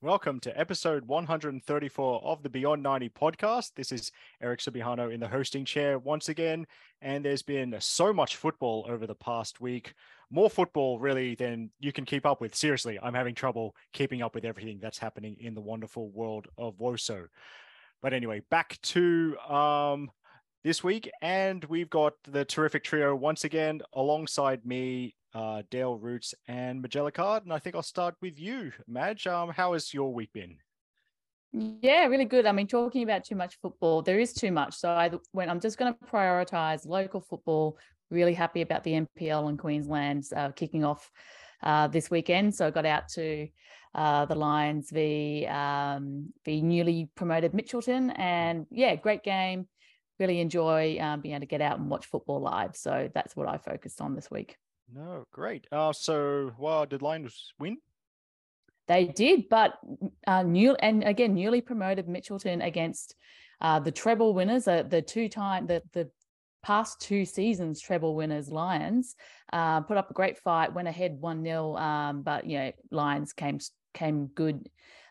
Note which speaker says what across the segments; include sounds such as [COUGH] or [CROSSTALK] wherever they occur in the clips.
Speaker 1: Welcome to episode 134 of the Beyond 90 podcast. This is Eric Subihano in the hosting chair once again. And there's been so much football over the past week. More football, really, than you can keep up with. Seriously, I'm having trouble keeping up with everything that's happening in the wonderful world of WOSO. But anyway, back to um, this week. And we've got the terrific trio once again alongside me uh, Dale Roots and Magella Card. And I think I'll start with you, Madge. Um, how has your week been?
Speaker 2: Yeah, really good. I mean, talking about too much football, there is too much. So I went, I'm just going to prioritize local football. Really happy about the NPL and Queensland uh, kicking off uh, this weekend. So I got out to uh, the Lions v um, the newly promoted Mitchelton, and yeah, great game. Really enjoy um, being able to get out and watch football live. So that's what I focused on this week.
Speaker 1: No, great. Uh, so, well, did Lions win?
Speaker 2: They did, but uh, new and again newly promoted Mitchelton against uh, the treble winners, uh, the two time the the past two seasons treble winners Lions, uh, put up a great fight, went ahead one 0 um, but you know Lions came came good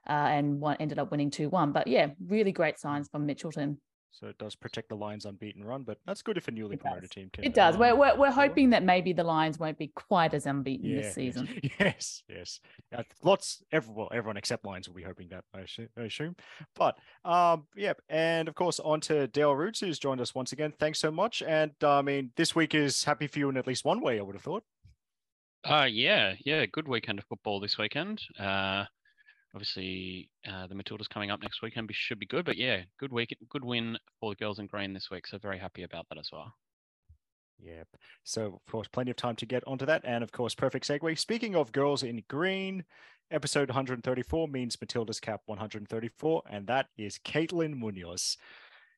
Speaker 2: uh, and one, ended up winning two one. But yeah, really great signs from Mitchelton.
Speaker 1: So it does protect the Lions' unbeaten run, but that's good if a newly promoted team can.
Speaker 2: It does. Um, we're, we're, we're hoping that maybe the Lions won't be quite as unbeaten yeah, this [LAUGHS] season.
Speaker 1: Yes, yes. Uh, lots, everyone, everyone except Lions will be hoping that, I assume. But, um, yeah. And of course, on to Dale Roots, who's joined us once again. Thanks so much. And uh, I mean, this week is happy for you in at least one way, I would have thought.
Speaker 3: Uh, yeah, yeah. Good weekend of football this weekend. Uh, obviously uh, the Matildas coming up next weekend should be good. But yeah, good week, good win for the girls in green this week. So very happy about that as well.
Speaker 1: Yep. So of course, plenty of time to get onto that, and of course, perfect segue. Speaking of girls in green, episode 134 means Matilda's cap 134, and that is Caitlin Munoz.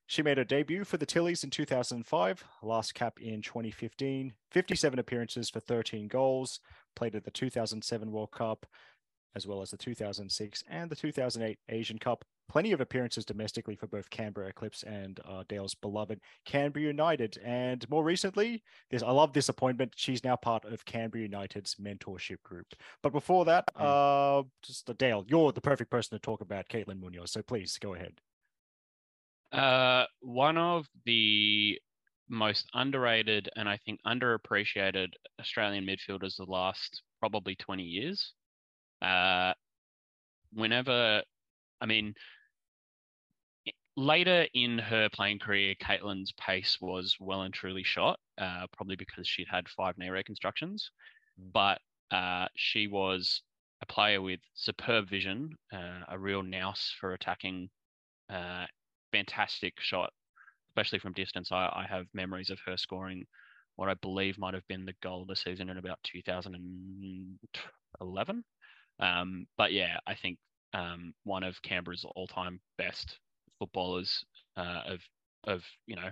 Speaker 1: She made her debut for the Tillies in 2005, last cap in 2015, 57 appearances for 13 goals, played at the 2007 World Cup, as well as the 2006 and the 2008 Asian Cup. Plenty of appearances domestically for both Canberra Eclipse and uh, Dale's beloved Canberra United. And more recently, this I love this appointment. She's now part of Canberra United's mentorship group. But before that, mm. uh, just uh, Dale, you're the perfect person to talk about Caitlin Munoz. So please go ahead.
Speaker 3: Uh, one of the most underrated and I think underappreciated Australian midfielders the last probably 20 years. Uh, whenever, I mean, later in her playing career, Caitlin's pace was well and truly shot, uh, probably because she'd had five knee reconstructions. Mm. But uh, she was a player with superb vision, uh, a real nous for attacking, uh, fantastic shot, especially from distance. I, I, have memories of her scoring what I believe might have been the goal of the season in about 2011. Um, but yeah, I think um, one of Canberra's all-time best footballers uh, of of you know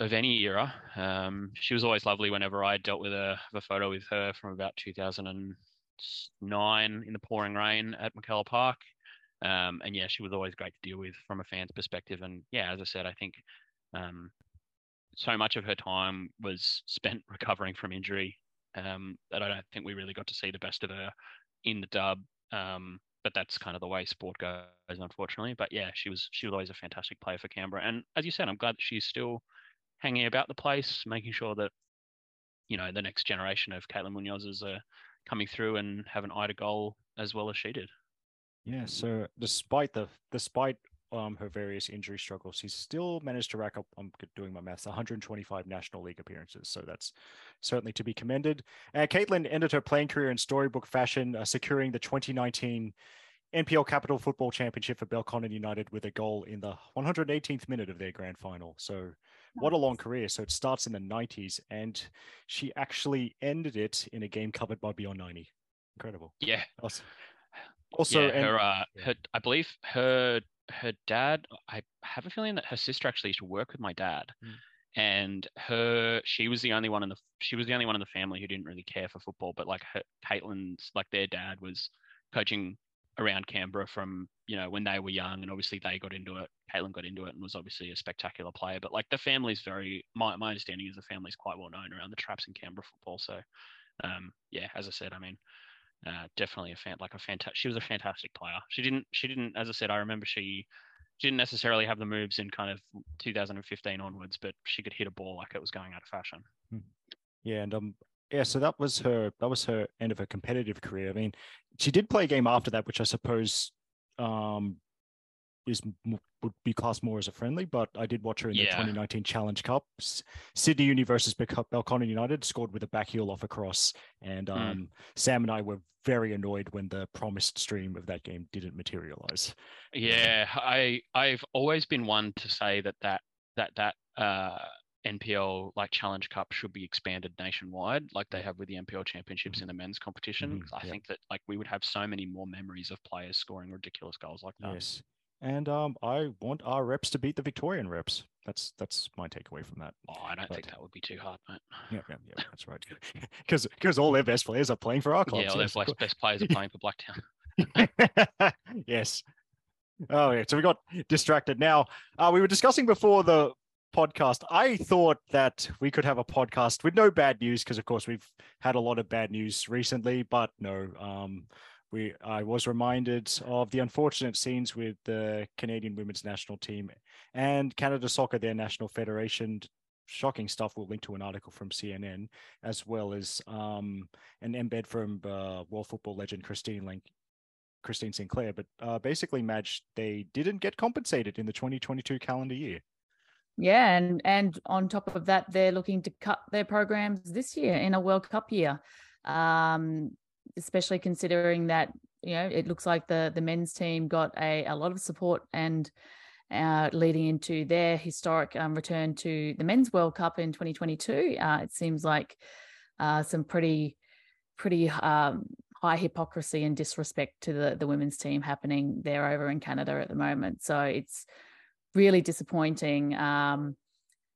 Speaker 3: of any era. Um, she was always lovely whenever I dealt with a, a photo with her from about 2009 in the pouring rain at McKellar Park. Um, and yeah, she was always great to deal with from a fan's perspective. And yeah, as I said, I think um, so much of her time was spent [LAUGHS] recovering from injury um, that I don't think we really got to see the best of her in the dub. Um, but that's kind of the way sport goes, unfortunately. But yeah, she was she was always a fantastic player for Canberra, and as you said, I'm glad that she's still hanging about the place, making sure that you know the next generation of Caitlin Munoz's are coming through and have an eye to goal as well as she did.
Speaker 1: Yeah. So despite the despite um, her various injury struggles, she's still managed to rack up, I'm doing my maths, 125 National League appearances. So that's certainly to be commended. Uh, Caitlin ended her playing career in storybook fashion, uh, securing the 2019 NPL Capital Football Championship for Belconnen United with a goal in the 118th minute of their grand final. So what a long career. So it starts in the 90s, and she actually ended it in a game covered by Beyond 90. Incredible.
Speaker 3: Yeah.
Speaker 1: Also,
Speaker 3: also yeah, her, uh, her, I believe her her dad, I have a feeling that her sister actually used to work with my dad. Mm. and her she was the only one in the she was the only one in the family who didn't really care for football. But like her, Caitlin's like their dad was coaching around Canberra from you know when they were young, and obviously they got into it. Caitlin got into it and was obviously a spectacular player. But like the family's very my my understanding is the family's quite well known around the traps in Canberra football. So um, yeah, as I said, I mean. Uh, definitely a fan, like a fantastic. She was a fantastic player. She didn't. She didn't. As I said, I remember she didn't necessarily have the moves in kind of 2015 onwards, but she could hit a ball like it was going out of fashion.
Speaker 1: Hmm. Yeah, and um, yeah, so that was her. That was her end of her competitive career. I mean, she did play a game after that, which I suppose um is would be classed more as a friendly, but I did watch her in yeah. the 2019 Challenge Cup. Sydney Uni versus Belconnen United scored with a back heel off a cross, and hmm. um, mm. Sam and I were very annoyed when the promised stream of that game didn't materialize.
Speaker 3: Yeah, I I've always been one to say that that that that uh, NPL like Challenge Cup should be expanded nationwide, like they have with the NPL Championships mm-hmm. in the men's competition. Mm-hmm. I yeah. think that like we would have so many more memories of players scoring ridiculous goals like that.
Speaker 1: Yes, and um, I want our reps to beat the Victorian reps. That's that's my takeaway from that.
Speaker 3: Oh, I don't but, think that would be too hard, mate.
Speaker 1: Yeah, yeah, yeah that's right. [LAUGHS] Because because all their best players are playing for our club.
Speaker 3: Yeah, all yes. their best, best players are [LAUGHS] playing for
Speaker 1: Blacktown. [LAUGHS] yes. Oh yeah. So we got distracted. Now uh, we were discussing before the podcast. I thought that we could have a podcast with no bad news because, of course, we've had a lot of bad news recently. But no, um, we I was reminded of the unfortunate scenes with the Canadian women's national team and Canada Soccer, their national federation. Shocking stuff. We'll link to an article from CNN as well as um, an embed from uh, World Football legend Christine Link, Christine Sinclair. But uh, basically, Madge, they didn't get compensated in the 2022 calendar year.
Speaker 2: Yeah, and and on top of that, they're looking to cut their programs this year in a World Cup year. Um, especially considering that you know it looks like the the men's team got a, a lot of support and uh, leading into their historic um, return to the men's World Cup in 2022. Uh, it seems like uh, some pretty pretty um, high hypocrisy and disrespect to the the women's team happening there over in Canada at the moment. So it's really disappointing. Um,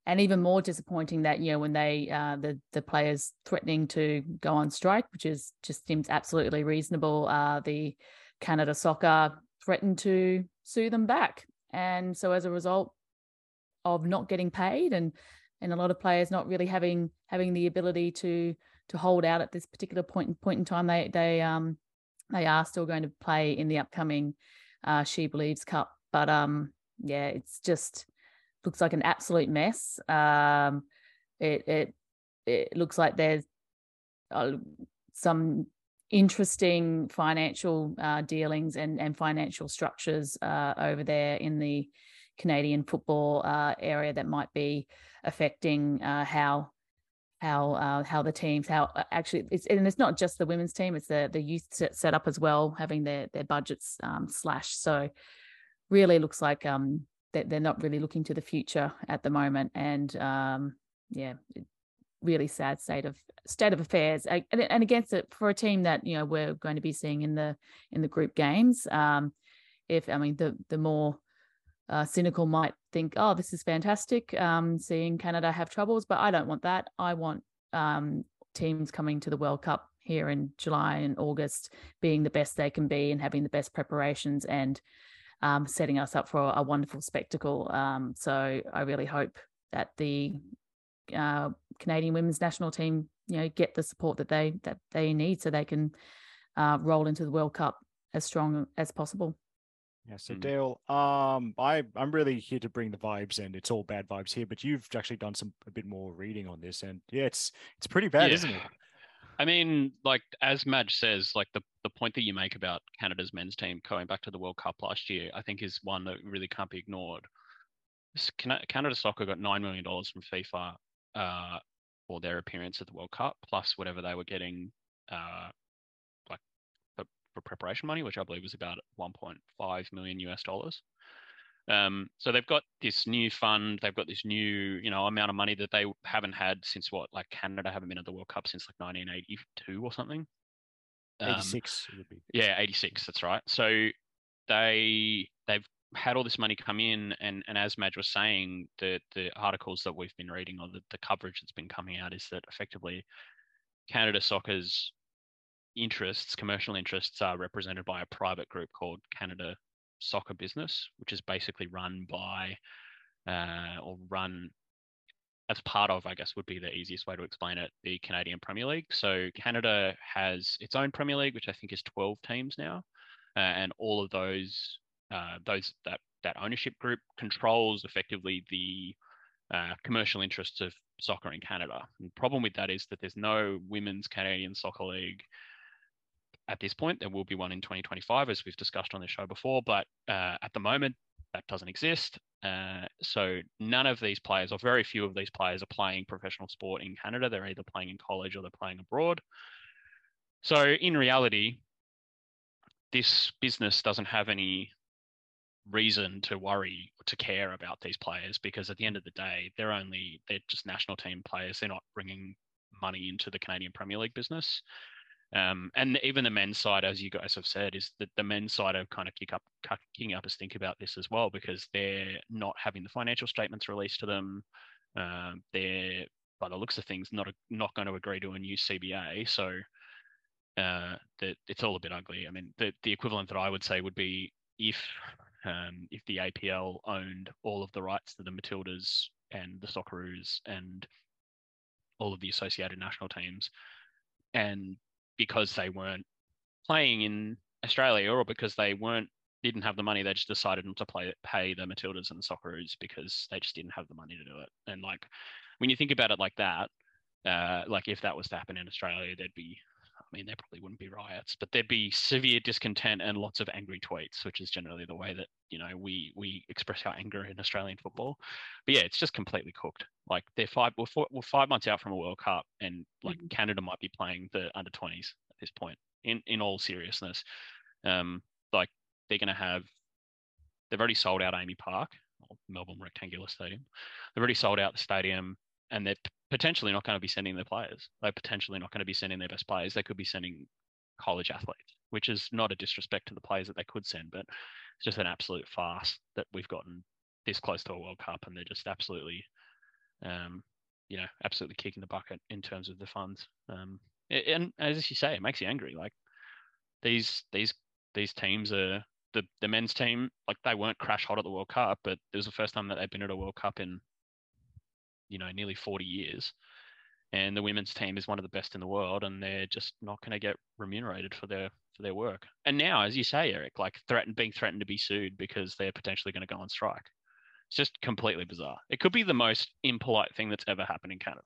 Speaker 2: and even more disappointing that you know when they uh, the the players threatening to go on strike, which is just seems absolutely reasonable. Uh, the Canada Soccer threatened to sue them back, and so as a result of not getting paid and and a lot of players not really having having the ability to to hold out at this particular point point in time, they they um they are still going to play in the upcoming uh, She Believes Cup, but um yeah, it's just looks like an absolute mess. Um, it it it looks like there's uh, some interesting financial uh, dealings and and financial structures uh, over there in the Canadian football uh, area that might be affecting uh, how how uh, how the teams how actually it's and it's not just the women's team it's the the youth set, up as well having their their budgets um, slashed so really looks like um that they're not really looking to the future at the moment. And um, yeah, really sad state of state of affairs. And, and against it for a team that you know we're going to be seeing in the in the group games. Um, if I mean the the more uh, cynical might think, oh, this is fantastic, um, seeing Canada have troubles, but I don't want that. I want um, teams coming to the World Cup here in July and August being the best they can be and having the best preparations and um, setting us up for a wonderful spectacle. Um, so I really hope that the uh, Canadian women's national team, you know, get the support that they that they need so they can uh, roll into the World Cup as strong as possible.
Speaker 1: Yeah, so mm. Dale, um, I I'm really here to bring the vibes, and it's all bad vibes here. But you've actually done some a bit more reading on this, and yeah, it's it's pretty bad, yeah. isn't it?
Speaker 3: I mean, like as Madge says, like the, the point that you make about Canada's men's team going back to the World Cup last year, I think is one that really can't be ignored. Canada Soccer got nine million dollars from FIFA uh, for their appearance at the World Cup, plus whatever they were getting, uh, like for, for preparation money, which I believe was about 1.5 million US dollars. Um, so they've got this new fund, they've got this new, you know, amount of money that they haven't had since what, like Canada haven't been at the World Cup since like 1982 or something.
Speaker 1: Um, 86
Speaker 3: Yeah, 86. That's right. So they they've had all this money come in, and and as Madge was saying, the the articles that we've been reading or the, the coverage that's been coming out is that effectively Canada Soccer's interests, commercial interests, are represented by a private group called Canada Soccer Business, which is basically run by uh, or run as part of, I guess, would be the easiest way to explain it, the Canadian Premier League. So Canada has its own Premier League, which I think is 12 teams now, uh, and all of those uh, those that that ownership group controls effectively the uh, commercial interests of soccer in Canada. And the problem with that is that there's no women's Canadian Soccer League at this point. There will be one in 2025, as we've discussed on the show before, but uh, at the moment, that doesn't exist. Uh, so none of these players, or very few of these players, are playing professional sport in Canada. They're either playing in college or they're playing abroad. So in reality, this business doesn't have any reason to worry to care about these players because at the end of the day they're only they're just national team players they're not bringing money into the Canadian Premier League business um, and even the men's side, as you guys have said, is that the men's side are kind of kick up, kicking up a stink about this as well because they're not having the financial statements released to them. Um, they're, by the looks of things, not a, not going to agree to a new CBA. So uh, that it's all a bit ugly. I mean, the the equivalent that I would say would be if um, if the APL owned all of the rights to the Matildas and the Socceroos and all of the associated national teams, and because they weren't playing in Australia or because they weren't didn't have the money, they just decided not to play pay the Matildas and the Socceroos because they just didn't have the money to do it. And like when you think about it like that, uh, like if that was to happen in Australia, there'd be I mean, there probably wouldn't be riots, but there'd be severe discontent and lots of angry tweets, which is generally the way that you know we we express our anger in Australian football. But yeah, it's just completely cooked. Like they're five we're, four, we're five months out from a World Cup, and like mm-hmm. Canada might be playing the under twenties at this point. In in all seriousness, um, like they're going to have they've already sold out AAMI Park, Melbourne Rectangular Stadium. They've already sold out the stadium and they're potentially not going to be sending their players. They're potentially not going to be sending their best players. They could be sending college athletes, which is not a disrespect to the players that they could send, but it's just an absolute farce that we've gotten this close to a World Cup and they're just absolutely, um, you know, absolutely kicking the bucket in terms of the funds. Um, and as you say, it makes you angry. Like these these these teams are the the men's team. Like they weren't crash hot at the World Cup, but it was the first time that they've been at a World Cup in you know nearly 40 years and the women's team is one of the best in the world and they're just not going to get remunerated for their for their work. And now as you say eric like threatened being threatened to be sued because they're potentially going to go on strike. It's just completely bizarre. It could be the most impolite thing that's ever happened in canada.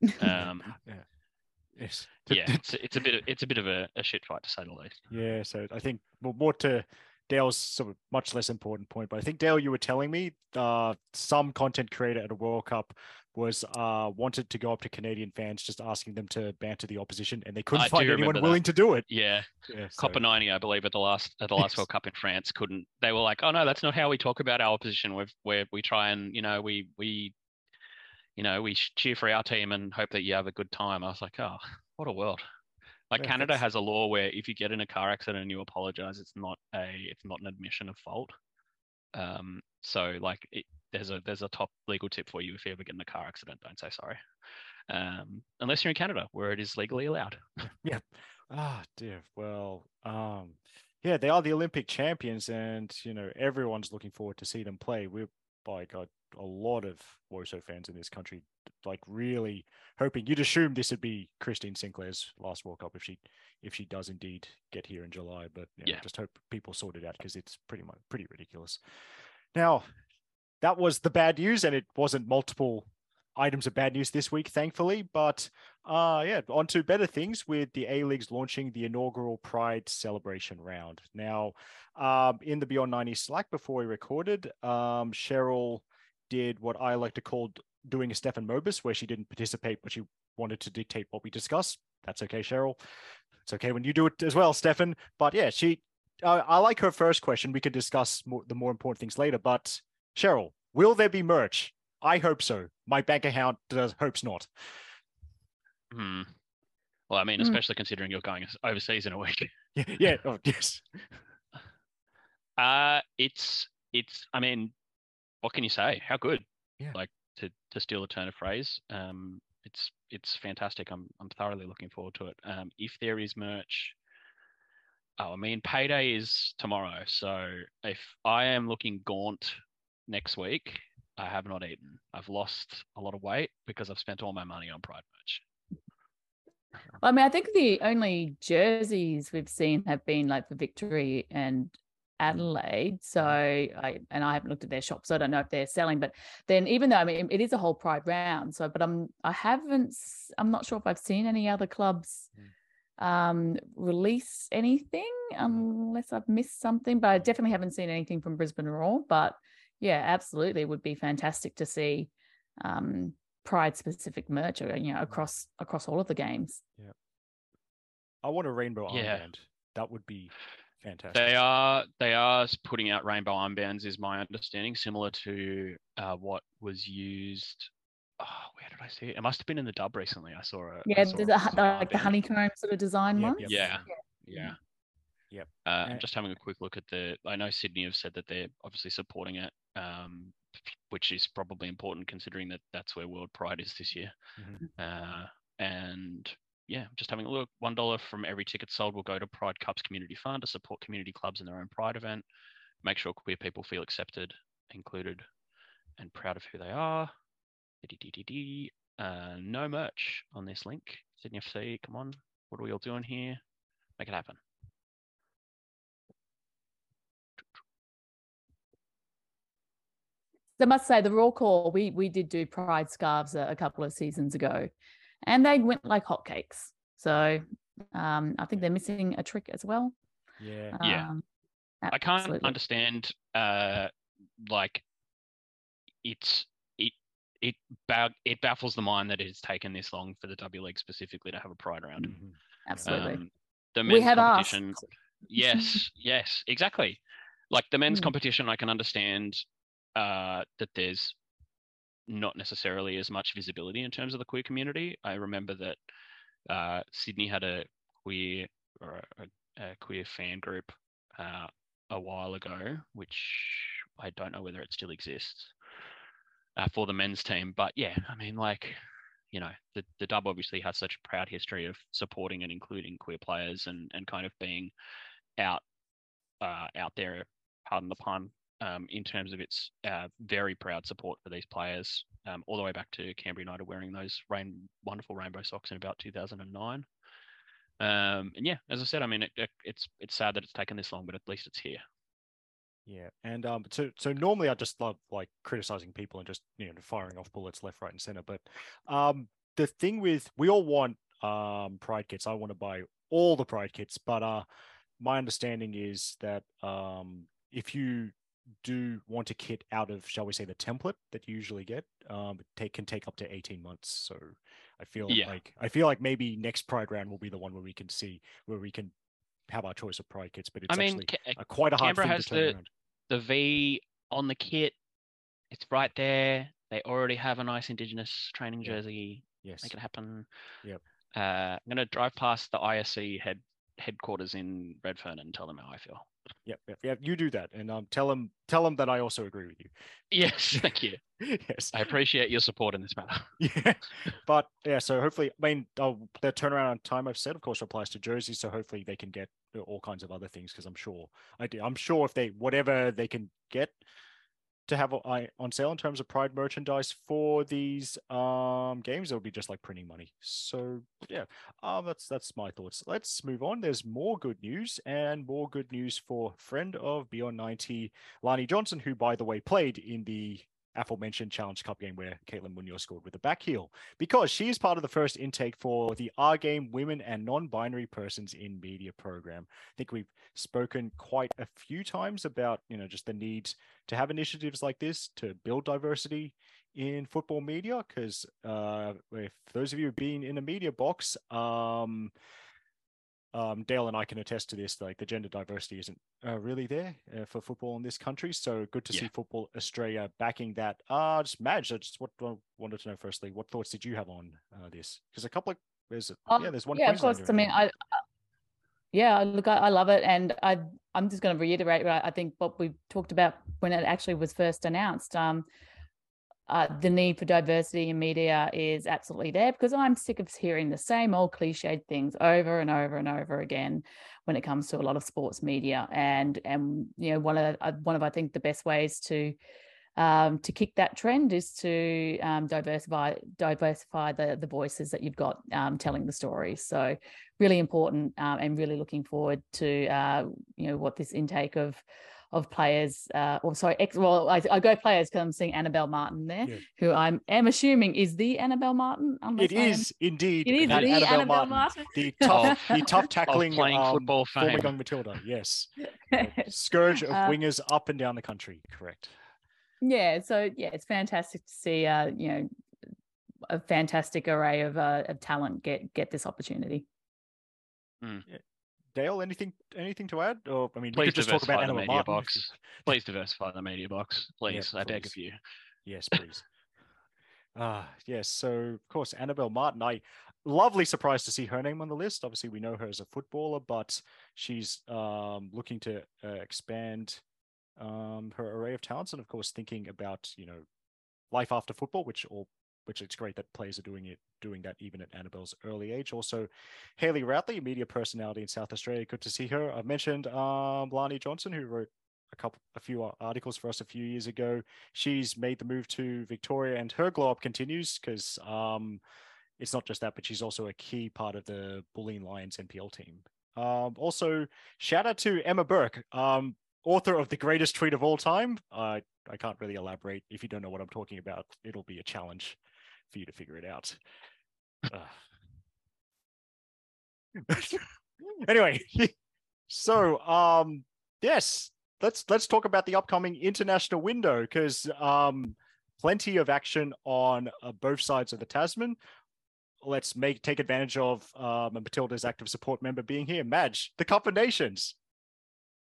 Speaker 3: [LAUGHS] Um,
Speaker 1: yeah.
Speaker 3: Yes. yeah it's, it's a bit of, it's a bit of a, a shit fight to say the least.
Speaker 1: Yeah so i think well, more to Dale's sort of much less important point, but I think Dale, you were telling me uh, some content creator at a World Cup was uh, wanted to go up to Canadian fans just asking them to banter the opposition, and they couldn't I find anyone willing to do it.
Speaker 3: Yeah, yeah so. Copa I believe, at the last at the last. World Cup in France, couldn't. They were like, "Oh no, that's not how we talk about our opposition. We've, where we try and you know we we you know we cheer for our team and hope that you have a good time." I was like, "Oh, what a world." Like yeah, Canada has a law where if you get in a car accident and you apologize, it's not a it's not an admission of fault. Um, so like it, there's a there's a top legal tip for you if you ever get in a car accident, don't say sorry. Um, unless you're in Canada where it is legally allowed. [LAUGHS]
Speaker 1: yeah. Ah, oh, dear. Well, um, yeah, they are the Olympic champions, and you know everyone's looking forward to see them play. We're by God, a lot of WOSO fans in this country like really hoping you'd assume this would be Christine Sinclair's last World Cup if she if she does indeed get here in July. But you know, yeah, just hope people sort it out because it's pretty much pretty ridiculous. Now, that was the bad news, and it wasn't multiple items of bad news this week, thankfully. But uh yeah, on to better things with the A Leagues launching the inaugural Pride celebration round. Now, um, in the Beyond 90 Slack before we recorded, um, Cheryl did what I like to call doing a Stefan Mobus where she didn't participate, but she wanted to dictate what we discuss. That's okay, Cheryl. It's okay when you do it as well, Stefan. But yeah, she. Uh, I like her first question. We could discuss more, the more important things later. But Cheryl, will there be merch? I hope so. My bank account does, hopes not.
Speaker 3: Hmm. Well, I mean, hmm. especially mm. considering you're going overseas in a week. [LAUGHS]
Speaker 1: Yeah. yeah. Oh, yes.
Speaker 3: Uh, it's it's. I mean, what can you say? How good?
Speaker 1: Yeah.
Speaker 3: Like to to steal a turn of phrase. Um, it's it's fantastic. I'm I'm thoroughly looking forward to it. Um, if there is merch, oh, I mean, payday is tomorrow. So if I am looking gaunt next week, I have not eaten. I've lost a lot of weight because I've spent all my money on Pride merch.
Speaker 2: I mean, I think the only jerseys we've seen have been like the Victory and Adelaide. So I and I haven't looked at their shop, so I don't know if they're selling. But then even though I mean it is a whole Pride round, so but I'm I haven't I'm not sure if I've seen any other clubs um release anything unless I've missed something. But I definitely haven't seen anything from Brisbane Roar. But yeah, absolutely, it would be fantastic to see um Pride specific merch, uh, you know, across across all of the games.
Speaker 1: Yeah, I want a rainbow
Speaker 3: Yeah.
Speaker 1: armband. That would be fantastic.
Speaker 3: They are they are putting out rainbow armbands, is my understanding, similar to uh, what was used. Oh, where did I see it? It must have been in the dub recently. I saw it.
Speaker 2: Yeah,
Speaker 3: saw
Speaker 2: there's
Speaker 3: a-
Speaker 2: a,
Speaker 3: saw
Speaker 2: like the honeycomb sort of design
Speaker 1: Yep,
Speaker 2: ones.
Speaker 1: yep.
Speaker 3: Yeah, yeah.
Speaker 1: Yep.
Speaker 3: Uh, I'm just having a quick look at the. I know Sydney have said that they're obviously supporting it, um, which is probably important considering that that's where World Pride is this year.
Speaker 1: Mhm.
Speaker 3: Uh, and yeah, just having a look. One dollar from every ticket sold will go to Pride Cups Community Fund to support community clubs in their own Pride event. Make sure queer people feel accepted, included, and proud of who they are. Uh, no merch on this link. Sydney FC, come on. What are we all doing here? Make it happen.
Speaker 2: I must say the Roar Corps we we did do pride scarves a, a couple of seasons ago, and they went like hotcakes. So um, I think they're missing a trick as well.
Speaker 1: Yeah.
Speaker 3: Yeah.
Speaker 2: Um,
Speaker 3: I can't
Speaker 2: absolutely.
Speaker 3: understand uh like it's it it ba- it baffles the mind that it has taken this long for the W League specifically to have a pride round.
Speaker 1: Mhm.
Speaker 2: Absolutely.
Speaker 3: Um, the
Speaker 2: we
Speaker 3: men's
Speaker 2: have asked.
Speaker 3: competition, yes, yes, exactly. Like the men's
Speaker 2: Mm.
Speaker 3: competition, I can understand uh, that there's not necessarily as much visibility in terms of the queer community. I remember that uh, Sydney had a queer or a, a queer fan group uh, a while ago, which I don't know whether it still exists uh, for the men's team. But yeah, I mean, like you know, the, the dub obviously has such a proud history of supporting and including queer players and, and kind of being out uh, out there, pardon the pun, um, in terms of its uh, very proud support for these players, um, all the way back to Canberra United wearing those rain, wonderful rainbow socks in about 2009. Um, and yeah, as I said, I mean, it, it, it's it's sad that it's taken this long, but at least it's here.
Speaker 1: Yeah, and um, so so normally I just love like criticizing people and just you know firing off bullets left, right, and center. But um, the thing with we all want um pride kits. I want to buy all the pride kits, but uh, my understanding is that um, if you do want a kit out of, shall we say, the template that you usually get, um, it take, can take up to eighteen months. So I feel
Speaker 3: Yeah.
Speaker 1: like I feel like maybe next pride round will be the one where we can see where we can have our choice of pride kits. But it's
Speaker 3: I mean,
Speaker 1: actually
Speaker 3: Ca-
Speaker 1: a, quite a hard
Speaker 3: Canberra
Speaker 1: thing
Speaker 3: has
Speaker 1: to turn
Speaker 3: the-
Speaker 1: around.
Speaker 3: the V on the kit, it's right there. They already have a nice Indigenous training jersey.
Speaker 1: Yes.
Speaker 3: Make it happen.
Speaker 1: Yep.
Speaker 3: Uh, I'm gonna drive past the ISC head headquarters in Redfern and tell them how I feel.
Speaker 1: Yep, yep, yep. You do that, and um, tell them tell them that I also agree with you.
Speaker 3: Yes, [LAUGHS] thank you.
Speaker 1: yes.
Speaker 3: I appreciate your support in this matter. [LAUGHS]
Speaker 1: Yeah. But yeah, so hopefully, I mean, uh, their turnaround on time, I've said, of course, applies to jerseys. So hopefully, they can get all kinds of other things because I'm sure I do. I'm sure if they whatever they can get to have on sale in terms of Pride merchandise for these um games, it'll be just like printing money. So yeah, um, that's that's my thoughts. Let's move on. There's more good news and more good news for friend of Beyond 90, Lani Johnson, who by the way played in the aforementioned Challenge Cup game where Caitlin Munoz scored with a back heel because she is part of the first intake for the R Game Women and Non-Binary Persons in Media program. I think we've spoken quite a few times about you know just the need to have initiatives like this to build diversity in football media because uh, if those of you who've been in a media box, um, um, Dale and I can attest to this. Like the gender diversity isn't uh, really there uh, for football in this country. So good to
Speaker 3: Yeah.
Speaker 1: see Football Australia backing that. Uh, just Madge, I just what I wanted to know firstly, what thoughts did you have on uh, this? Because a couple of there's
Speaker 2: Um,
Speaker 1: yeah, there's one.
Speaker 2: yeah, of course. I mean,
Speaker 1: there.
Speaker 2: I Yeah, look, I, I love it, and I I'm just going to reiterate. Right, I think what we talked about when it actually was first announced. Um, uh, the need for diversity in media is absolutely there because I'm sick of hearing the same old cliched things over and over and over again when it comes to a lot of sports media. And and you know one of uh, one of I think the best ways to um, to kick that trend is to um, diversify diversify the the voices that you've got um, telling the story. So really important um, and really looking forward to uh, you know what this intake of of players, uh, or sorry, ex, well, I, I go players because I'm seeing Annabelle Martin there, yeah. who I'm am assuming is the Annabelle Martin.
Speaker 1: It is indeed.
Speaker 2: It is the Annabelle,
Speaker 1: Annabelle
Speaker 2: Martin.
Speaker 1: Martin. The tough, the [LAUGHS] tough tackling
Speaker 3: playing
Speaker 1: um,
Speaker 3: football
Speaker 1: former
Speaker 3: fame.
Speaker 1: young Matilda. Yes, [LAUGHS] scourge of
Speaker 2: Uh,
Speaker 1: wingers up and down the country. Correct.
Speaker 2: Yeah, so yeah, it's fantastic to see. Uh, you know, a fantastic array of uh, of talent get get this opportunity.
Speaker 1: Dale, anything anything to add? Or I mean, we could just talk about
Speaker 3: media
Speaker 1: Martin.
Speaker 3: box. Please diversify the media box, please. I beg of you.
Speaker 1: Yes, please. [LAUGHS] Ah, yes. So, of course, Annabelle Martin. I lovely surprised to see her name on the list. Obviously, we know her as a footballer, but she's um, looking to uh, expand um, her array of talents, and of course, thinking about you know life after football, which all which it's great that players are doing it, doing that even at Annabelle's early age. Also, Haley Routley, a media personality in South Australia. Good to see her. I've mentioned um, Lani Johnson, who wrote a couple, a few articles for us a few years ago. She's made the move to Victoria, and her glow up continues because um, it's not just that, but she's also a key part of the Bulleen Lions NPL team. Um, also, shout out to Emma Burke, um, author of the greatest tweet of all time. Uh, I can't really elaborate. If you don't know what I'm talking about, it'll be a challenge for you to figure it out. [LAUGHS] Anyway, [LAUGHS] so um, yes, let's let's talk about the upcoming international window because um, plenty of action on uh, both sides of the Tasman. Let's make take advantage of um, Matilda's active support member being here, Madge, the Cup of Nations.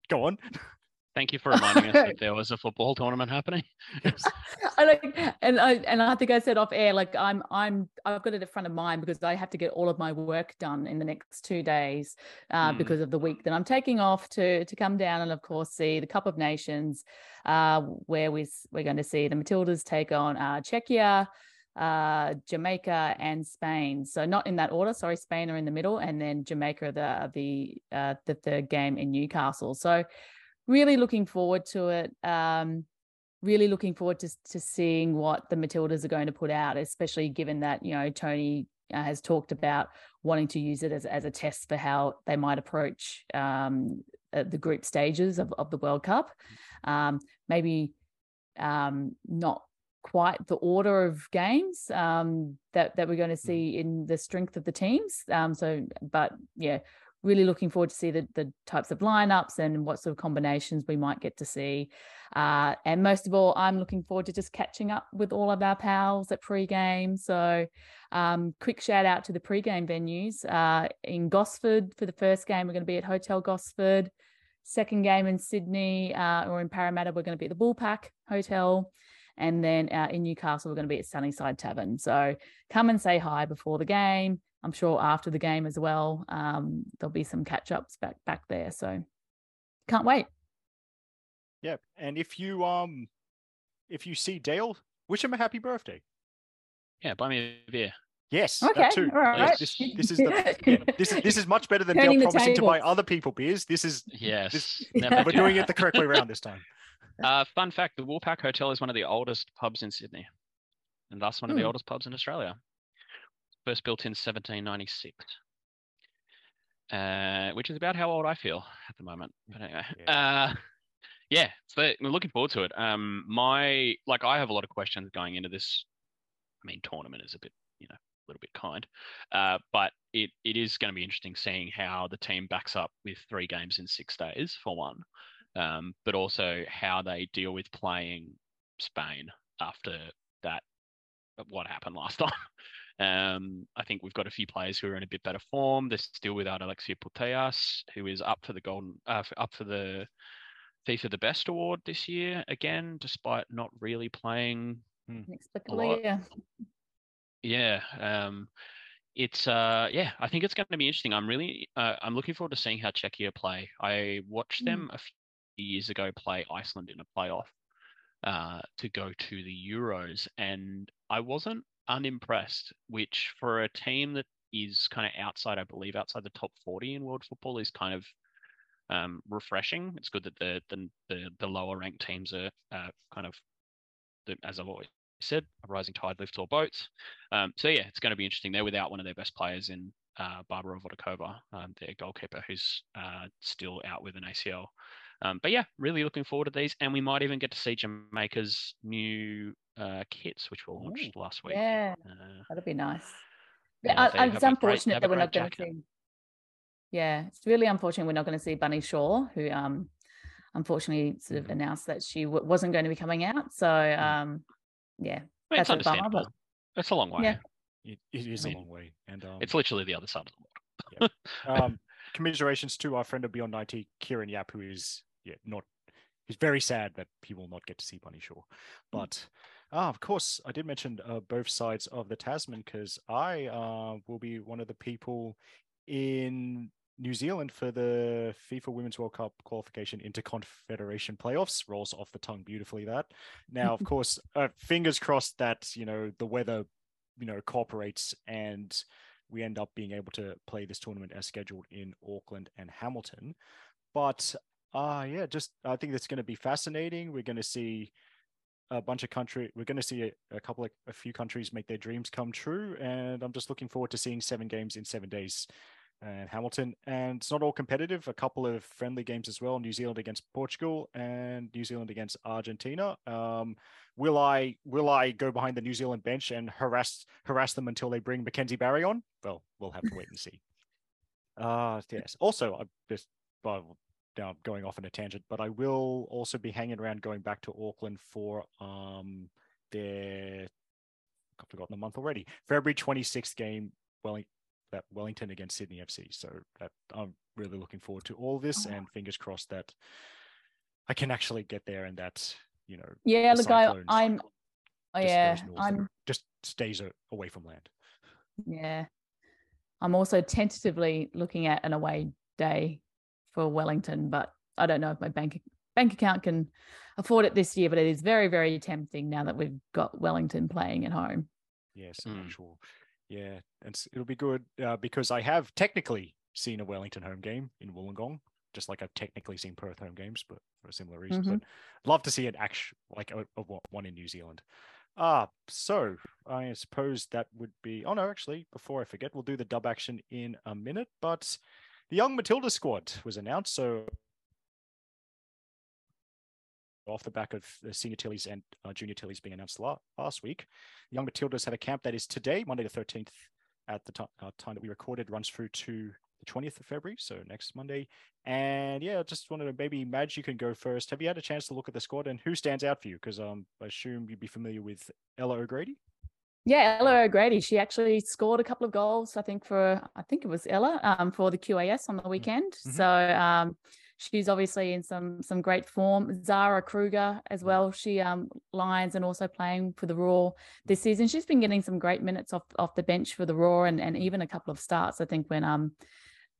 Speaker 1: Go on. [LAUGHS]
Speaker 3: Thank you for reminding us that [LAUGHS] there was a football tournament happening. [LAUGHS] [LAUGHS]
Speaker 2: I like, and I and I think I said off air, like I'm I'm I've got it in front of mine because I have to get all of my work done in the next two days uh,
Speaker 3: Mm.
Speaker 2: because of the week that I'm taking off to to come down and of course see the Cup of Nations, uh, where we we're going to see the Matildas take on uh, Czechia, uh, Jamaica, and Spain. So not in that order. Sorry, Spain are in the middle, and then Jamaica the the uh, the third game in Newcastle. So really looking forward to it. Um, really looking forward to to seeing what the Matildas are going to put out, especially given that you know Tony uh, has talked about wanting to use it as as a test for how they might approach um, the group stages of, of the World Cup. Um, maybe um, not quite the order of games um, that that we're going to see in the strength of the teams. Um, so, but yeah, really looking forward to see the, the types of lineups and what sort of combinations we might get to see. Uh, and most of all, I'm looking forward to just catching up with all of our pals at pre-game. So um, quick shout out to the pre-game venues. Uh, in Gosford for the first game, we're going to be at Hotel Gosford. Second game in Sydney uh, or in Parramatta, we're going to be at the Woolpack Hotel. And then uh, in Newcastle, we're going to be at Sunnyside Tavern. So come and say hi before the game. I'm sure after the game as well, um, there'll be some catch ups back back there. So can't wait.
Speaker 1: Yeah, and if you um, if you see Dale, wish him a happy birthday.
Speaker 3: Yeah, buy me a beer.
Speaker 1: Yes,
Speaker 2: Okay,
Speaker 1: that too.
Speaker 2: all right.
Speaker 1: This, this is the, yeah, this is this is much better than Dale
Speaker 2: Turning the
Speaker 1: promising to buy other people beers. This is
Speaker 3: Yes.
Speaker 1: This-
Speaker 3: never
Speaker 1: we're
Speaker 3: do.
Speaker 1: doing it the correct way around this time. [LAUGHS]
Speaker 3: Uh, fun fact: the Woolpack Hotel is one of the oldest pubs in Sydney, and thus one of the
Speaker 2: Hmm.
Speaker 3: oldest pubs in Australia. First built in 1796, uh, which is about how old I feel at the moment. But anyway,
Speaker 1: Yeah.
Speaker 3: uh, yeah, so we're looking forward to it. Um, my like, I have a lot of questions going into this. I mean, tournament is a bit, you know, a little bit kind, uh, but it it is going to be interesting seeing how the team backs up with three games in six days for one um, but also how they deal with playing Spain after that, what happened last [LAUGHS] time. Um, I think we've got a few players who are in a bit better form. They're still without Alexia Putellas, who is up for the golden, uh, up for the FIFA the Best award this year again, despite not really playing
Speaker 2: Inexplicably,
Speaker 3: lot.
Speaker 2: yeah.
Speaker 3: yeah. Um, it's uh yeah, I think it's going to be interesting. I'm really uh, I'm looking forward to seeing how Czechia play. I watched them a few years ago play Iceland in a playoff uh, to go to the Euros, and I wasn't unimpressed. Which for a team that is kind of outside, I believe, outside the top 40 in world football is kind of um, refreshing. It's good that the the the, the lower ranked teams are uh, kind of, as I've always said, a rising tide lifts all boats. Um, so yeah, it's going to be interesting. They're without one of their best players in uh, Barbora Votíková, um, their goalkeeper, who's uh, still out with an ACL. Um, but yeah, really looking forward to these, and we might even get to see Jamaica's new uh, kits, which were launched last week.
Speaker 2: Yeah,
Speaker 3: Uh,
Speaker 2: that'd be nice.
Speaker 3: Yeah,
Speaker 2: Yeah, I, it's
Speaker 3: a great-
Speaker 2: unfortunate that we're not going to see. Yeah, it's really unfortunate we're not going to see Bunny Shaw, who um, unfortunately sort of
Speaker 1: Mhm.
Speaker 2: announced that she w- wasn't going to be coming out. So um, yeah,
Speaker 3: I mean,
Speaker 2: That's
Speaker 3: it's
Speaker 2: a bummer,
Speaker 3: understandable. It's a long way.
Speaker 2: Yeah.
Speaker 1: It, it is
Speaker 3: mean,
Speaker 1: a long way, and um,
Speaker 3: It's literally the other side of the world. yeah. [LAUGHS]
Speaker 1: um, commiserations to our friend of Beyond 90, Kieran Yap, who is yeah not he's very sad that he will not get to see Bunny Shaw. But ah, of course, I did mention uh, both sides of the Tasman because I uh, will be one of the people in New Zealand for the FIFA Women's World Cup qualification Inter-Confederation playoffs. Rolls off the tongue beautifully. That now, of [LAUGHS] course, uh, fingers crossed that you know the weather, you know, cooperates and we end up being able to play this tournament as scheduled in Auckland and Hamilton. But uh yeah, just I think it's going to be fascinating. We're going to see a bunch of country. We're going to see a, a couple of a few countries make their dreams come true, and I'm just looking forward to seeing seven games in seven days. And Hamilton, and it's not all competitive. A couple of friendly games as well. New Zealand against Portugal and New Zealand against Argentina. Um, will I will I go behind the New Zealand bench and harass harass them until they bring Mackenzie Barry on? Well, we'll have to wait and see. [LAUGHS] Uh yes. Also, I just well, now I'm going off on a tangent, but I will also be hanging around going back to Auckland for um their I've forgotten the month already. February 26th game, Welling that Wellington against Sydney FC. So that I'm really looking forward to all this
Speaker 2: Oh.
Speaker 1: and fingers crossed that I can actually get there and that, you know,
Speaker 2: yeah.
Speaker 1: the
Speaker 2: Look, I, I'm. oh, yeah, I'm
Speaker 1: just stays away from land.
Speaker 2: Yeah. I'm also tentatively looking at an away day for Wellington, but I don't know if my bank bank account can afford it this year, but it is very, very tempting now that we've got Wellington playing at home.
Speaker 1: Yes, an
Speaker 3: Mm.
Speaker 1: actual. Yeah, and it'll be good uh, because I have technically seen a Wellington home game in Wollongong, just like I've technically seen Perth home games, but for similar reasons.
Speaker 2: Mhm.
Speaker 1: But love to see an actual like a, a one- one in New Zealand. Ah, so I suppose that would be. Oh no, actually, before I forget, we'll do the dub action in a minute. But the Young Matilda squad was announced, so off the back of the senior Tillies and uh, junior Tillies being announced la- last week. Young Matildas had a camp that is today, Monday the 13th, at the ti- uh, time that we recorded, runs through to the 20th of February, so next Monday. And yeah, I just wanted to maybe, Madge, you can go first. Have you had a chance to look at the squad and who stands out for you? Because um, I assume you'd be familiar with Ella O'Grady.
Speaker 2: Yeah, Ella O'Grady. She actually scored a couple of goals, I think, for I think it was Ella um, for the QAS on the weekend.
Speaker 1: Mhm.
Speaker 2: So um, she's obviously in some some great form. Zara Kruger as well. She um, Lions and also playing for the Roar this season. She's been getting some great minutes off off the bench for the Roar and and even a couple of starts. I think when um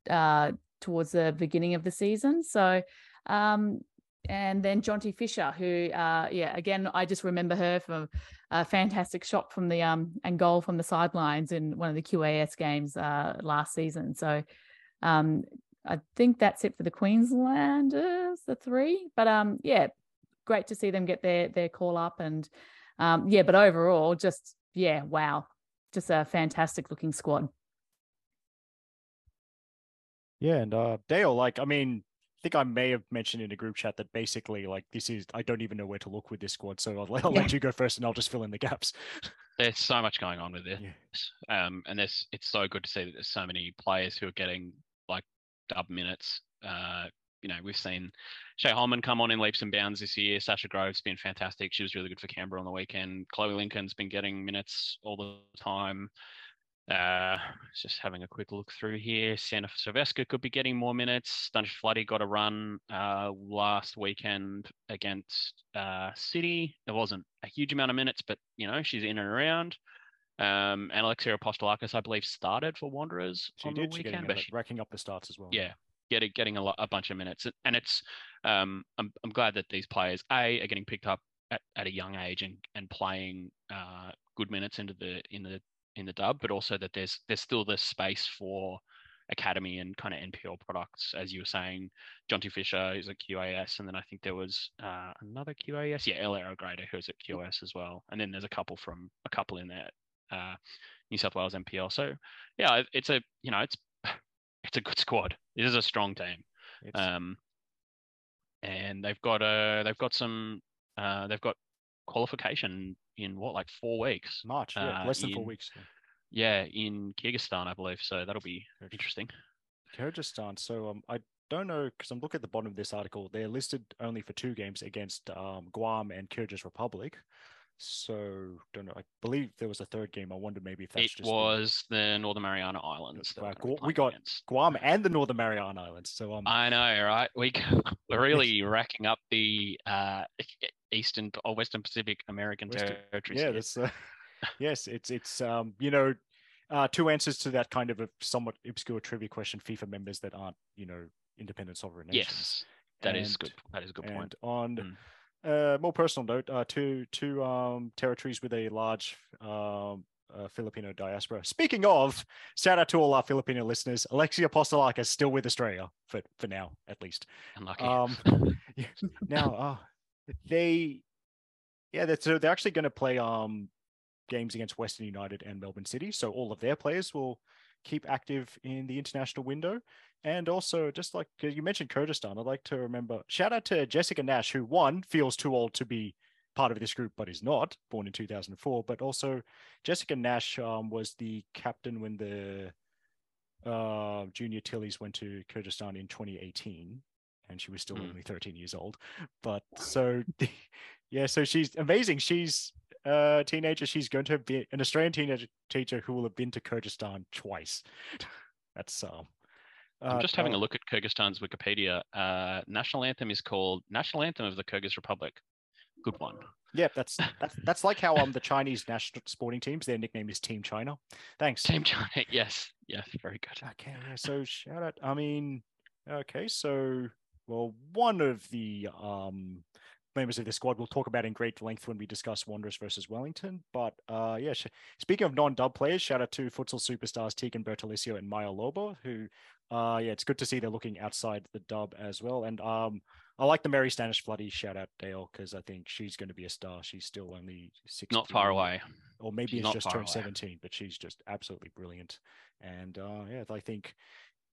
Speaker 2: uh towards the beginning of the season. So um and then Jonty Fisher, who, uh, yeah, again, I just remember her from a fantastic shot from the um and goal from the sidelines in one of the QAS games uh, last season. So, um, I think that's it for the Queenslanders, the three. But um, yeah, great to see them get their their call up and um, yeah, but overall, just yeah, wow, just a fantastic looking squad.
Speaker 1: Yeah, and uh, Dale, like, I mean, think I may have mentioned in a group chat that basically, like, this is, I don't even know where to look with this squad. So I'll, [LAUGHS] I'll
Speaker 2: Yeah.
Speaker 1: let you go first and I'll just fill in the gaps. [LAUGHS]
Speaker 3: There's so much going on with this.
Speaker 1: Yeah.
Speaker 3: Um, and there's it's so good to see that there's so many players who are getting like dub minutes. Uh, you know, we've seen Shay Holman come on in leaps and bounds this year. Sasha Grove's been fantastic. She was really good for Canberra on the weekend. Chloe Lincoln's been getting minutes all the time. Uh, just having a quick look through here. Sienna Saveska could be getting more minutes. Dunish Floody got a run uh, last weekend against uh, City. It wasn't a huge amount of minutes, but you know she's in and around. Um, and Alexia Apostolakis, I believe, started for Wanderers
Speaker 1: She
Speaker 3: on
Speaker 1: did.
Speaker 3: the weekend,
Speaker 1: getting
Speaker 3: but
Speaker 1: a-
Speaker 3: she,
Speaker 1: racking up the starts as well.
Speaker 3: yeah, getting getting a, lot, a bunch of minutes, and it's um, I'm I'm glad that these players a are getting picked up at, at a young age and and playing uh, good minutes into the in the in the dub, but also that there's there's still this space for academy and kind of NPL products, as you were saying. Jonty Fisher is a QAS, and then I think there was uh, another QAS, yeah, Ella O'Grady who's at QAS as well, and then there's a couple from a couple in there, uh, New South Wales NPL. So yeah, it's a you know it's it's a good squad. It is a strong team.
Speaker 1: It's,
Speaker 3: Um, and they've got a they've got some uh, they've got qualification in what like four weeks.
Speaker 1: March, yeah,
Speaker 3: uh,
Speaker 1: less than four
Speaker 3: in-
Speaker 1: weeks. yeah.
Speaker 3: In Kyrgyzstan, I believe. So that'll be interesting.
Speaker 1: Kyrgyzstan. So um, I don't know because I'm looking at the bottom of this article. They're listed only for two games against um, Guam and Kyrgyz Republic. So don't know. I believe there was a third game. I wonder maybe if that's
Speaker 3: It
Speaker 1: just
Speaker 3: was the Northern Mariana Islands. that we're gonna be
Speaker 1: Gu- we got-
Speaker 3: against.
Speaker 1: Guam and the Northern Mariana Islands. So um,
Speaker 3: I know, right? We [LAUGHS] we're really racking up the uh, Eastern or Western Pacific American
Speaker 1: Western-
Speaker 3: territories.
Speaker 1: yeah, that's uh, [LAUGHS] yes, it's it's um, you know, uh, two answers to that kind of a somewhat obscure trivia question. FIFA members that aren't you know independent sovereign nations.
Speaker 3: yes, that is
Speaker 1: And-
Speaker 3: good. That is a good
Speaker 1: and
Speaker 3: point.
Speaker 1: on
Speaker 3: Mm.
Speaker 1: uh, more personal note, uh, two two um, territories with a large um, uh, Filipino diaspora. Speaking of, shout out to all our Filipino listeners. Alexia Apostolakis is still with Australia for for now, at least.
Speaker 3: Unlucky.
Speaker 1: Um, [LAUGHS] [LAUGHS] yeah, now, uh, they, yeah, that's, so they're actually going to play um games against Western United and Melbourne City. So all of their players will keep active in the international window. And also, just like you mentioned Kyrgyzstan, I'd like to remember shout out to Jessika Nash, who one feels too old to be part of this group, but is not born in 2004. But also, Jessika Nash um, was the captain when the uh, junior Tillies went to Kyrgyzstan in 2018, and she was still
Speaker 3: Mm.
Speaker 1: only 13 years old. But so, [LAUGHS] yeah, so she's amazing. She's a teenager. She's going to be an Australian teenager teacher who will have been to Kyrgyzstan twice. [LAUGHS] That's um.
Speaker 3: I'm
Speaker 1: uh,
Speaker 3: just having
Speaker 1: uh,
Speaker 3: a look at Kyrgyzstan's Wikipedia. Uh, national anthem is called National Anthem of the Kyrgyz Republic. Good one.
Speaker 1: Yeah, that's [LAUGHS] that's that's like how um the Chinese national sporting teams their nickname is Team China. Thanks.
Speaker 3: Team China. Yes. Yes. Very good.
Speaker 1: Okay, so shout out. I mean, okay, so well, one of the um members of the squad we'll talk about in great length when we discuss Wanderers versus Wellington. But uh, yeah, sh- speaking of non-dub players, shout out to futsal superstars Tegan Bertolissio and Maya Lobo, who, uh, yeah, it's good to see they're looking outside the dub as well. And um, I like the Mary Stanic-Floody shout out Dale because I think she's going to be a star. She's still only six,
Speaker 3: Not far away.
Speaker 1: or maybe
Speaker 3: She's
Speaker 1: it's just turned
Speaker 3: away.
Speaker 1: 17 but she's just absolutely brilliant and uh yeah i think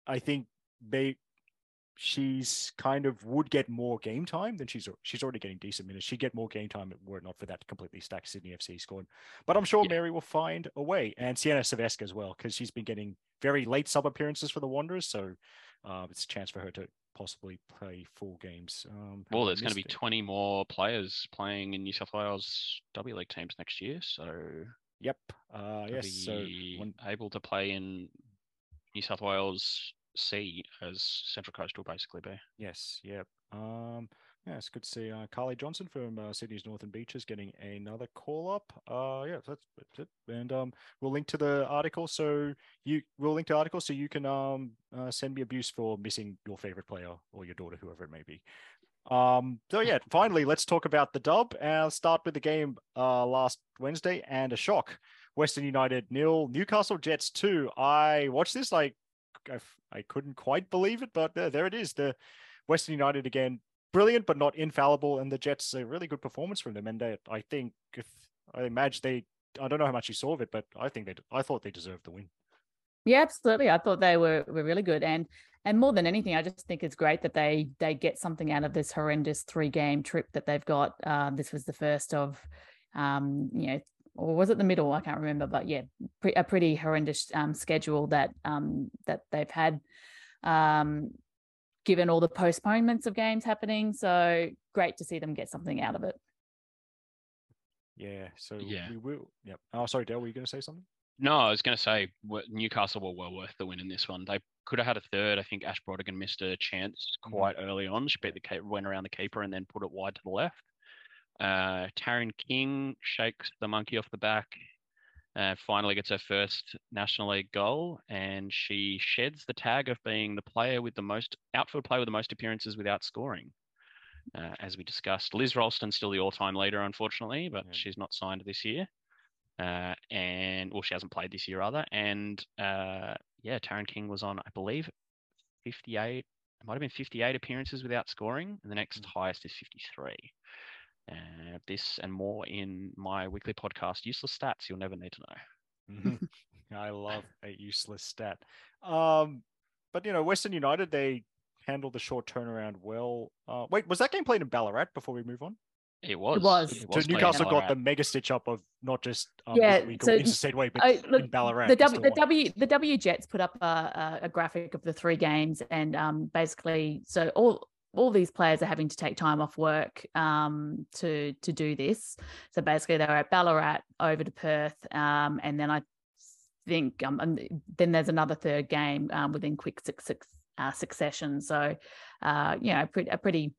Speaker 1: i think they she's kind of would get more game time than she's she's already getting decent minutes she'd get more game time were it not for that completely stacked sydney fc squad but i'm sure
Speaker 3: Yeah.
Speaker 1: mary will find a way and sienna Saveska as well because she's been getting very late sub appearances for the wanderers so uh, it's a chance for her to possibly play full games um
Speaker 3: Well, there's going to be
Speaker 1: it?
Speaker 3: 20 more players playing in New South Wales W League teams next year, so
Speaker 1: yep uh yes so
Speaker 3: able to play in New South Wales C as Central Coast will basically be.
Speaker 1: Yes, yep. Um, yeah, it's good to see uh, Carly Johnson from uh, Sydney's Northern Beaches getting another call up. Uh, yeah, that's, that's it. And um, we'll link to the article so you we'll link to the article so you can um uh, send me abuse for missing your favorite player or your daughter, whoever it may be. Um, so yeah, [LAUGHS] finally, let's talk about the dub. Uh, start with the game uh last Wednesday and a shock. Western United nil, Newcastle Jets two. I watched this like I, I couldn't quite believe it, but there, there it is. The Western United again, brilliant but not infallible, and the Jets a really good performance from them. And they, I think if I imagine they, I don't know how much you saw of it, but I think they, I thought they deserved the win.
Speaker 2: Yeah, absolutely. I thought they were were really good, and and more than anything, I just think it's great that they they get something out of this horrendous three game trip that they've got. Uh, this was the first of, um, you know, or was it the middle? I can't remember, but yeah, pre- a pretty horrendous um, schedule that um that they've had, um, given all the postponements of games happening. So great to see them get something out of it.
Speaker 1: Yeah. So
Speaker 3: Yeah.
Speaker 1: we will. Yep. Oh, sorry, Dale. Were you going to say something?
Speaker 3: No, I was going to say Newcastle were well worth the win in this one. They could have had a third. I think Ash Brodigan missed a chance
Speaker 1: Mhm.
Speaker 3: quite early on. She beat the keeper, went around the keeper and then put it wide to the left. Uh, Taren King shakes the monkey off the back uh, finally gets her first National League goal, and she sheds the tag of being the player with the most outfield player with the most appearances without scoring. Uh, as we discussed, Liz Ralston still the all-time leader, unfortunately, but
Speaker 1: Yeah.
Speaker 3: she's not signed this year. Uh, and well, she hasn't played this year either. And uh, yeah, Taren King was on, I believe, 58. It might have been 58 appearances without scoring, and the next
Speaker 1: Mm.
Speaker 3: highest is 53. Uh, this and more in my weekly podcast, Useless Stats You'll Never Need to Know.
Speaker 1: Mhm. [LAUGHS] I love a useless stat. Um, but you know, Western United they handled the short turnaround well. Uh, wait, was that game played in Ballarat before we move on?
Speaker 3: It was.
Speaker 2: It was.
Speaker 1: So
Speaker 3: played in
Speaker 1: Newcastle got the mega stitch up of not just um,
Speaker 2: Yeah, so
Speaker 1: interstate way, but
Speaker 2: I- look,
Speaker 1: in Ballarat.
Speaker 2: the W, the. W, the W Jets put up a, a, a graphic of the three games, and um, basically, so all all these players are having to take time off work um, to to do this. So basically, they were at Ballarat, over to Perth, um, and then I think um, and then there's another third game um, within quick suc- suc- uh, succession. So, uh, you know, pretty, a pretty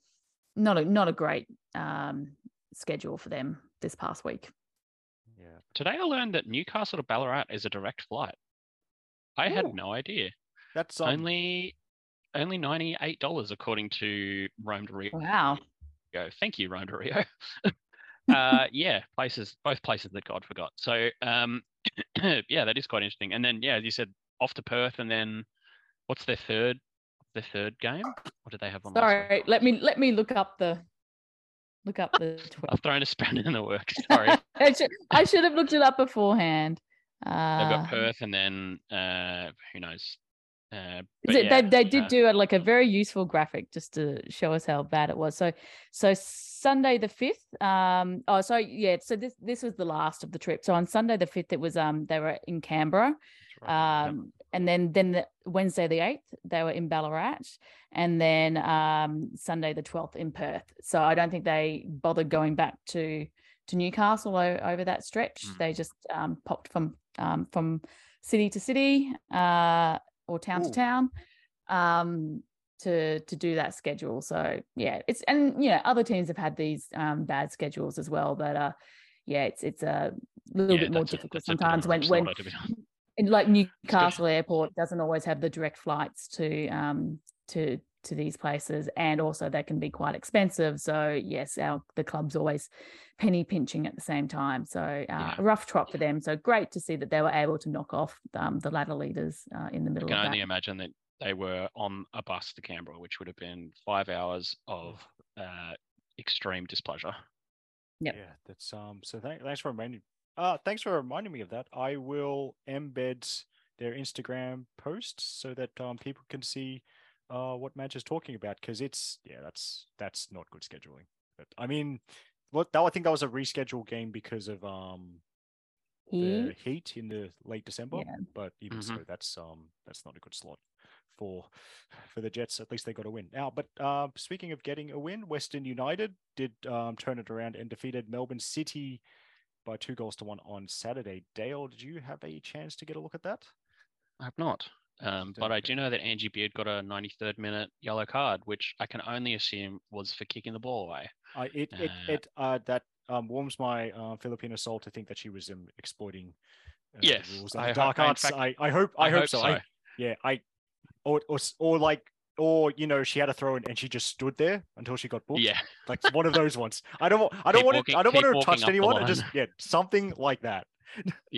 Speaker 2: not a not a great um, schedule for them this past week.
Speaker 1: Yeah.
Speaker 3: Today I learned that Newcastle to Ballarat is a direct flight. I
Speaker 1: Ooh.
Speaker 3: had no idea.
Speaker 1: That's um,
Speaker 3: only only ninety eight dollars according to Rome to Rio.
Speaker 2: Wow.
Speaker 3: Go. Thank you, Rome to Rio. [LAUGHS] [LAUGHS] uh, yeah, places both places that God forgot. So um, [CLEARS THROAT] yeah, that is quite interesting. And then yeah, as you said, off to Perth, and then what's their third their third game? What did they have on?
Speaker 2: Sorry, let me let me look up the look up the. [LAUGHS]
Speaker 3: I've thrown a spanner in the works. Sorry.
Speaker 2: I, should, I should have looked it up beforehand.
Speaker 3: They've
Speaker 2: Uh,
Speaker 3: got Perth, and then uh, who knows? Uh,
Speaker 2: it-
Speaker 3: yeah,
Speaker 2: they they did
Speaker 3: uh,
Speaker 2: do it like a very useful graphic just to show us how bad it was. So so Sunday the fifth. Um. Oh, so yeah. So this this was the last of the trip. So on Sunday the fifth, it was um they were in Canberra.
Speaker 1: right, yeah.
Speaker 2: Um, and then then the Wednesday the eighth, they were in Ballarat, and then um, Sunday the twelfth in Perth. So I don't think they bothered going back to to Newcastle over that stretch.
Speaker 3: Mm.
Speaker 2: They just um, popped from um, from city to city uh, or town
Speaker 1: Ooh.
Speaker 2: to town um, to to do that schedule. So yeah, it's and you know other teams have had these um, bad schedules as well, but uh, yeah, it's it's a little
Speaker 3: yeah,
Speaker 2: bit more difficult
Speaker 3: a
Speaker 2: sometimes when when
Speaker 3: slaughter, to be honest. [LAUGHS]
Speaker 2: and like Newcastle Airport doesn't always have the direct flights to um to to these places, and also they can be quite expensive. So yes, our the club's always penny pinching at the same time. So uh,
Speaker 3: Yeah.
Speaker 2: a rough trot for them. So great to see that they were able to knock off um, the ladder leaders uh, in the middle I
Speaker 3: can
Speaker 2: of
Speaker 3: only
Speaker 2: that.
Speaker 3: imagine that they were on a bus to Canberra, which would have been five hours of uh, extreme displeasure.
Speaker 2: Yep.
Speaker 1: Yeah, that's um. So thank, thanks for reminding. Uh, thanks for reminding me of that. I will embed their Instagram posts so that um people can see uh what Madge is talking about because it's yeah that's that's not good scheduling. But I mean, what that I think that was a rescheduled game because of um
Speaker 2: Here,
Speaker 1: the heat in the late December.
Speaker 2: Yeah.
Speaker 1: But even so, that's um that's not a good slot for for the Jets. At least they got a win. Now, but uh, speaking of getting a win, Western United did um, turn it around and defeated Melbourne City by two goals to one on Saturday. Dale, did you have a chance to get a look at that?
Speaker 3: I have not. Um, but I do know that Angie Beard got a 93rd minute yellow card, which I can only assume was for kicking the ball away.
Speaker 1: Uh, it it
Speaker 3: Uh,
Speaker 1: it uh, that um, warms my uh, Filipino soul to think that she was um, exploiting. Uh, the rules
Speaker 3: I
Speaker 1: dark
Speaker 3: I-
Speaker 1: arts.
Speaker 3: fact,
Speaker 1: I, I hope I, hope, so. I, yeah, I or, or or like or you know she had a throw in and she just stood there until she got booked.
Speaker 3: Yeah,
Speaker 1: like one of those ones. I don't [LAUGHS] want. I don't
Speaker 3: Keep
Speaker 1: want
Speaker 3: walking-
Speaker 1: to. I don't want to have
Speaker 3: walking
Speaker 1: touched
Speaker 3: up the
Speaker 1: anyone. Just yeah, something like that. [LAUGHS]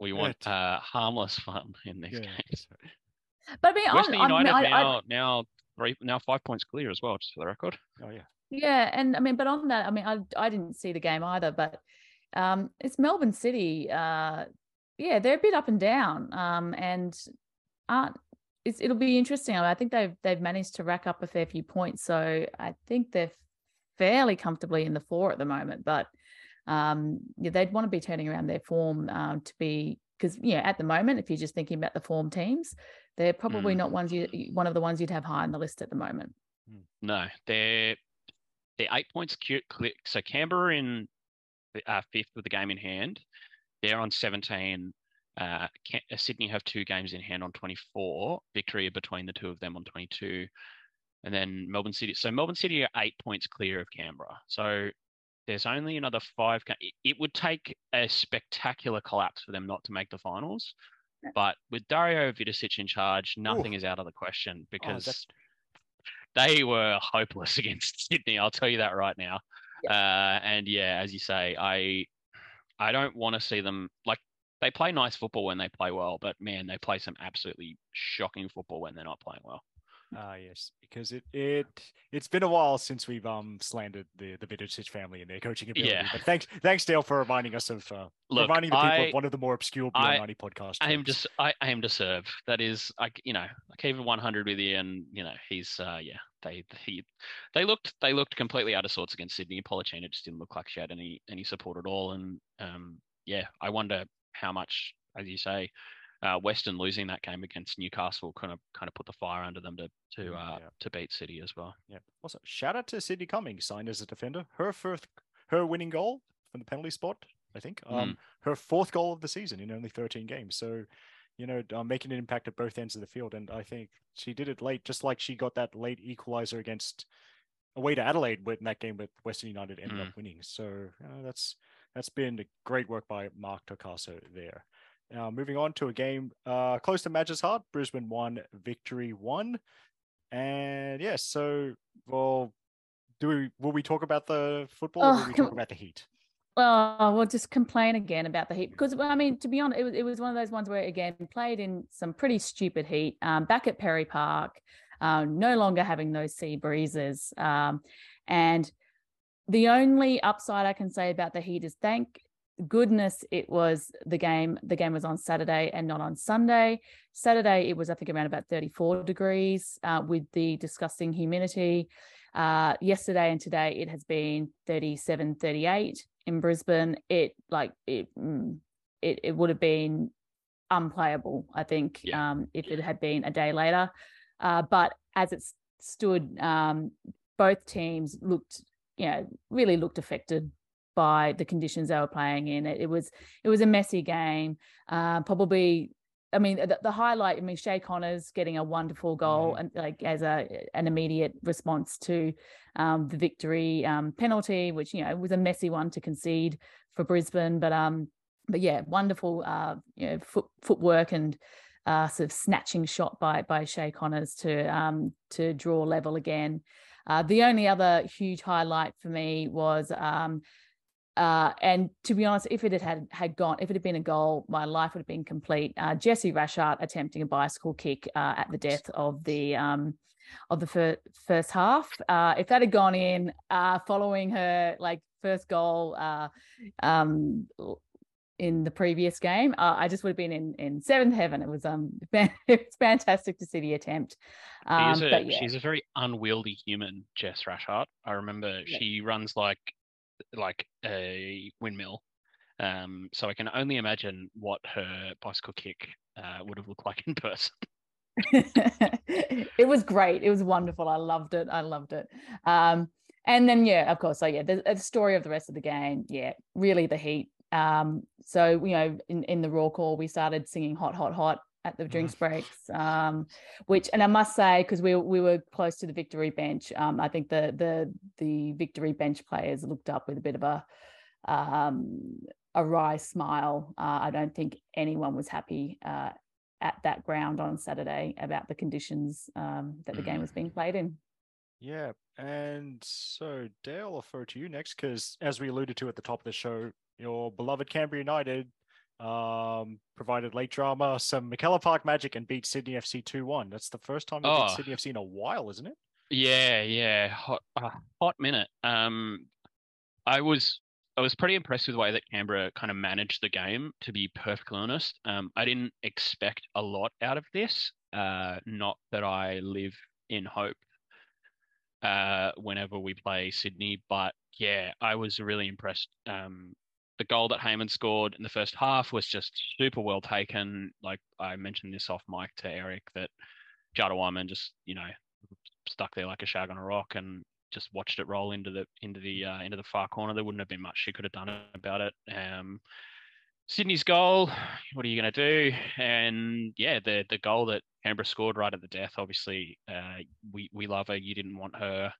Speaker 3: we want
Speaker 1: t-
Speaker 3: uh, harmless fun in these
Speaker 1: Yeah.
Speaker 3: games. [LAUGHS]
Speaker 2: but I mean,
Speaker 3: Western
Speaker 2: I'm, I'm,
Speaker 3: United
Speaker 2: I, I,
Speaker 3: now now three now five points clear as well, just for the record.
Speaker 1: Oh yeah.
Speaker 2: Yeah, and I mean, but on that, I mean, I I didn't see the game either, but um, it's Melbourne City. Uh, yeah, they're a bit up and down, um, and aren't. It's, it'll be interesting. I, mean, I think they've they've managed to rack up a fair few points, so I think they're fairly comfortably in the four at the moment. But um, yeah, they'd want to be turning around their form um, to be because yeah, at the moment, if you're just thinking about the form teams, they're probably
Speaker 3: Mm.
Speaker 2: not ones you one of the ones you'd have high on the list at the moment.
Speaker 3: No, they're they're eight points clear. So Canberra in uh, fifth with the game in hand. They're on 17. Uh, uh, Sydney have two games in hand on 24. Victory between the two of them on 22. And then Melbourne City. So Melbourne City are eight points clear of Canberra. So there's only another five. It would take a spectacular collapse for them not to make the finals. But with Dario Vidosic in charge, nothing Ooh. is out of the question because oh, they were hopeless [LAUGHS] against Sydney. I'll tell you that right now. Yeah. Uh, and yeah, as you say, I I don't want to see them like they play nice football when they play well, but man, they play some absolutely shocking football when they're not playing well.
Speaker 1: Ah, uh, yes, because it it it's been a while since we've um slandered the the Vidosic family and their coaching ability. Yeah. But thanks thanks Dale for reminding us of uh, Look, reminding the people I, of one of the more obscure Beyond 90 podcasts.
Speaker 3: I am just I, I am to serve. That is I you know I keep it 100 with you, and you know he's uh yeah they he they looked they looked completely out of sorts against Sydney. Pollicina just didn't look like she had any any support at all, and um yeah I wonder how much as you say uh, Western losing that game against Newcastle kind of kind of put the fire under them to to mm, uh, yeah. to beat City as well.
Speaker 1: Yeah. Also, shout out to Sydney Cummings, signed as a defender. Her first, her winning goal from the penalty spot, I think. Um, mm. her fourth goal of the season in only 13 games. So, you know, uh, making an impact at both ends of the field, and I think she did it late, just like she got that late equalizer against away to Adelaide in that game with Western United ended mm. up winning. So that's that's been great work by Mark Torcaso there. Now, moving on to a game uh, close to Madge's heart, Brisbane won, victory one. And yes, yeah, so well, do we will we talk about the football oh, or will we talk about the heat?
Speaker 2: Well, we'll just complain again about the heat because I mean, to be honest, it was, it was one of those ones where again played in some pretty stupid heat. Um, back at Perry Park, uh, no longer having those sea breezes, um, and the only upside I can say about the heat is thank goodness it was the game the game was on saturday and not on sunday. Saturday it was i think around about 34 degrees uh, with the disgusting humidity. Uh, yesterday and today it has been 37 38 in brisbane. It like it mm, it, it would have been unplayable i think yeah. um, if it had been a day later. Uh, but as it stood um, both teams looked you know really looked affected by the conditions they were playing in. It, it was it was a messy game. Uh, probably, I mean, the, the, highlight. I mean, Shea Connors getting a wonderful goal mm-hmm. and like as a an immediate response to um, the victory um, penalty, which you know was a messy one to concede for Brisbane, but um, but yeah, wonderful uh, you know foot footwork and. Uh, sort of snatching shot by by Shea Connors to um, to draw level again. Uh, the only other huge highlight for me was um, uh, and to be honest, if it had, had had gone, if it had been a goal, my life would have been complete. Uh, Jessie Rasschaert attempting a bicycle kick uh, at the death of the um, of the fir- first half. Uh, if that had gone in, uh, following her like first goal uh, um, in the previous game, I just would have been in in seventh heaven. It was um, [LAUGHS] it's fantastic to see the attempt.
Speaker 3: Um, she's, a, yeah. she's a very unwieldy human, Jess Rasschaert. I remember yeah. she runs like like a windmill. Um, so I can only imagine what her bicycle kick uh, would have looked like in person. [LAUGHS] [LAUGHS]
Speaker 2: it was great. It was wonderful. I loved it. I loved it. Um, and then yeah, of course. So yeah, the, the, story of the rest of the game. Yeah, really the heat. Um, so you know, in in the Roar Corps, we started singing "Hot, Hot, Hot" at the drinks mm. breaks, um, which, and I must say, because we we were close to the victory bench, um, I think the the the victory bench players looked up with a bit of a um, a wry smile. Uh, I don't think anyone was happy uh, at that ground on Saturday about the conditions um, that the game was being played in.
Speaker 1: Yeah, and so Dale, I'll throw it to you next because, as we alluded to at the top of the show, your beloved Canberra United um, provided late drama, some McKellar Park magic, and beat Sydney FC 2 1. That's the first time they oh. beat Sydney FC in a while, isn't it?
Speaker 3: Yeah, yeah. Hot, uh, hot minute. Um, I was. I was pretty impressed with the way that Canberra kind of managed the game, to be perfectly honest. Um, I didn't expect a lot out of this. Uh, not that I live in hope uh, whenever we play Sydney, but yeah, I was really impressed um, the goal that Heyman scored in the first half was just super well taken. Like I mentioned this off mic to Eric that Jada Whyman just, you know, stuck there like a shag on a rock and just watched it roll into the into the uh, into the far corner. There wouldn't have been much she could have done about it. Um, Sydney's goal, what are you going to do? And yeah, the the goal that Canberra scored right at the death. Obviously, uh, we we love her. You didn't want her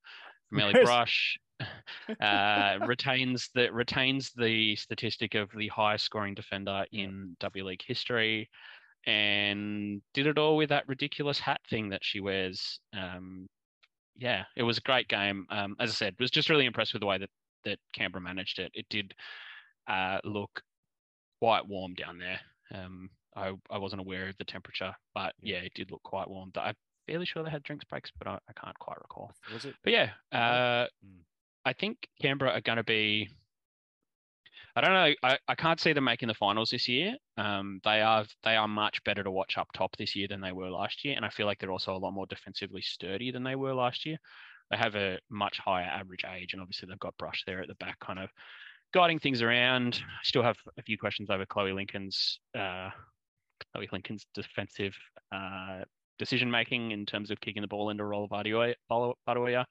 Speaker 3: from Ellie Brush. [LAUGHS] uh, [LAUGHS] retains the retains the statistic of the highest scoring defender in W League history, and did it all with that ridiculous hat thing that she wears. Um, yeah, it was a great game. Um, as I said, was just really impressed with the way that that Canberra managed it. It did uh, look quite warm down there. Um, I I wasn't aware of the temperature, but yeah, it did look quite warm. I'm fairly sure they had drinks breaks, but I, I can't quite recall.
Speaker 1: Was it?
Speaker 3: But yeah, uh,
Speaker 1: Mm.
Speaker 3: I think Canberra are going to be. I don't know. I, I can't see them making the finals this year. Um, they are they are much better to watch up top this year than they were last year, and I feel like they're also a lot more defensively sturdy than they were last year. They have a much higher average age, and obviously they've got Brush there at the back, kind of guiding things around. I still have a few questions over Chloe Lincoln's uh, Chloe Lincoln's defensive uh, decision making in terms of kicking the ball into Roll Baduia.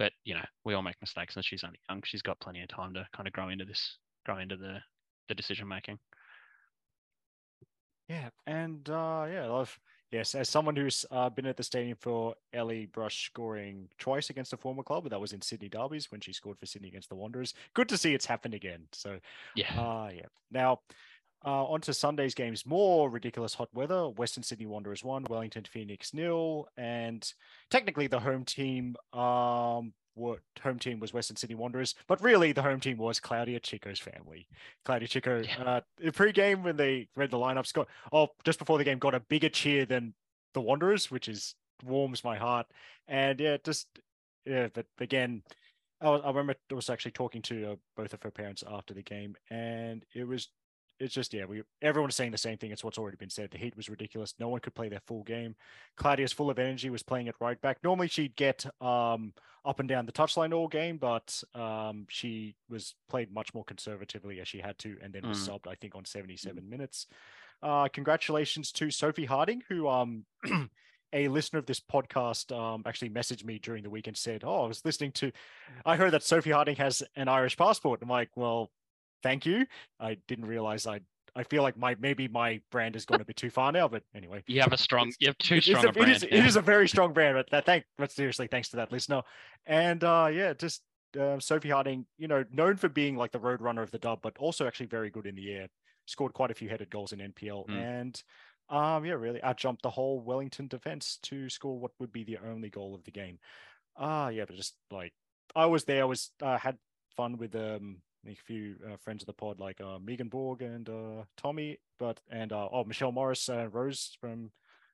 Speaker 3: But you know, we all make mistakes, and she's only young. She's got plenty of time to kind of grow into this, grow into the the decision making.
Speaker 1: Yeah, and uh, yeah, I've yes, as someone who's uh, been at the stadium for Ellie Brush scoring twice against a former club, that was in Sydney derbies when she scored for Sydney against the Wanderers. Good to see it's happened again. So
Speaker 3: Yeah,
Speaker 1: Ah, yeah. Now, uh, on to Sunday's games. More ridiculous hot weather. Western Sydney Wanderers won, Wellington Phoenix nil, and technically the home team, um, what home team was Western Sydney Wanderers, but really the home team was Claudia Cicco's family. Claudia Cicco,
Speaker 3: Yeah.
Speaker 1: uh, in pre-game when they read the lineups, got oh just before the game got a bigger cheer than the Wanderers, which is warms my heart. And yeah, just yeah, but again, I, remember I was actually talking to uh, both of her parents after the game, and it was it's just yeah, we everyone was saying the same thing. It's what's already been said. The heat was ridiculous. No one could play their full game. Claudia's full of energy, was playing it right back. Normally she'd get um up and down the touchline all game, but um she was played much more conservatively as she had to, and then was
Speaker 3: Mm.
Speaker 1: subbed I think on 77 minutes. Uh, congratulations to Sophie Harding, who um [CLEARS THROAT] a listener of this podcast um, actually messaged me during the week and said, "Oh, I was listening to, I heard that Sophie Harding has an Irish passport." I'm like, "Well, thank you. I didn't realize I. I feel like my maybe my brand has gone a bit too far now, but anyway,
Speaker 3: you have a strong, you have too strong
Speaker 1: a,
Speaker 3: a brand.
Speaker 1: It is, it is a very strong brand, but that thank, but seriously, thanks to that listener. And uh, yeah, just uh, Sophie Harding, you know, known for being like the road runner of the dub, but also actually very good in the air. Scored quite a few headed goals in NPL,
Speaker 3: Mm.
Speaker 1: and um, yeah, really outjumped the whole Wellington defense to score what would be the only goal of the game. Ah, yeah, but just like I was there, I was uh, had fun with um a few uh, friends of the pod like uh, Megan Borg and uh, Tommy, but and uh, oh Michelle Morris and Rose from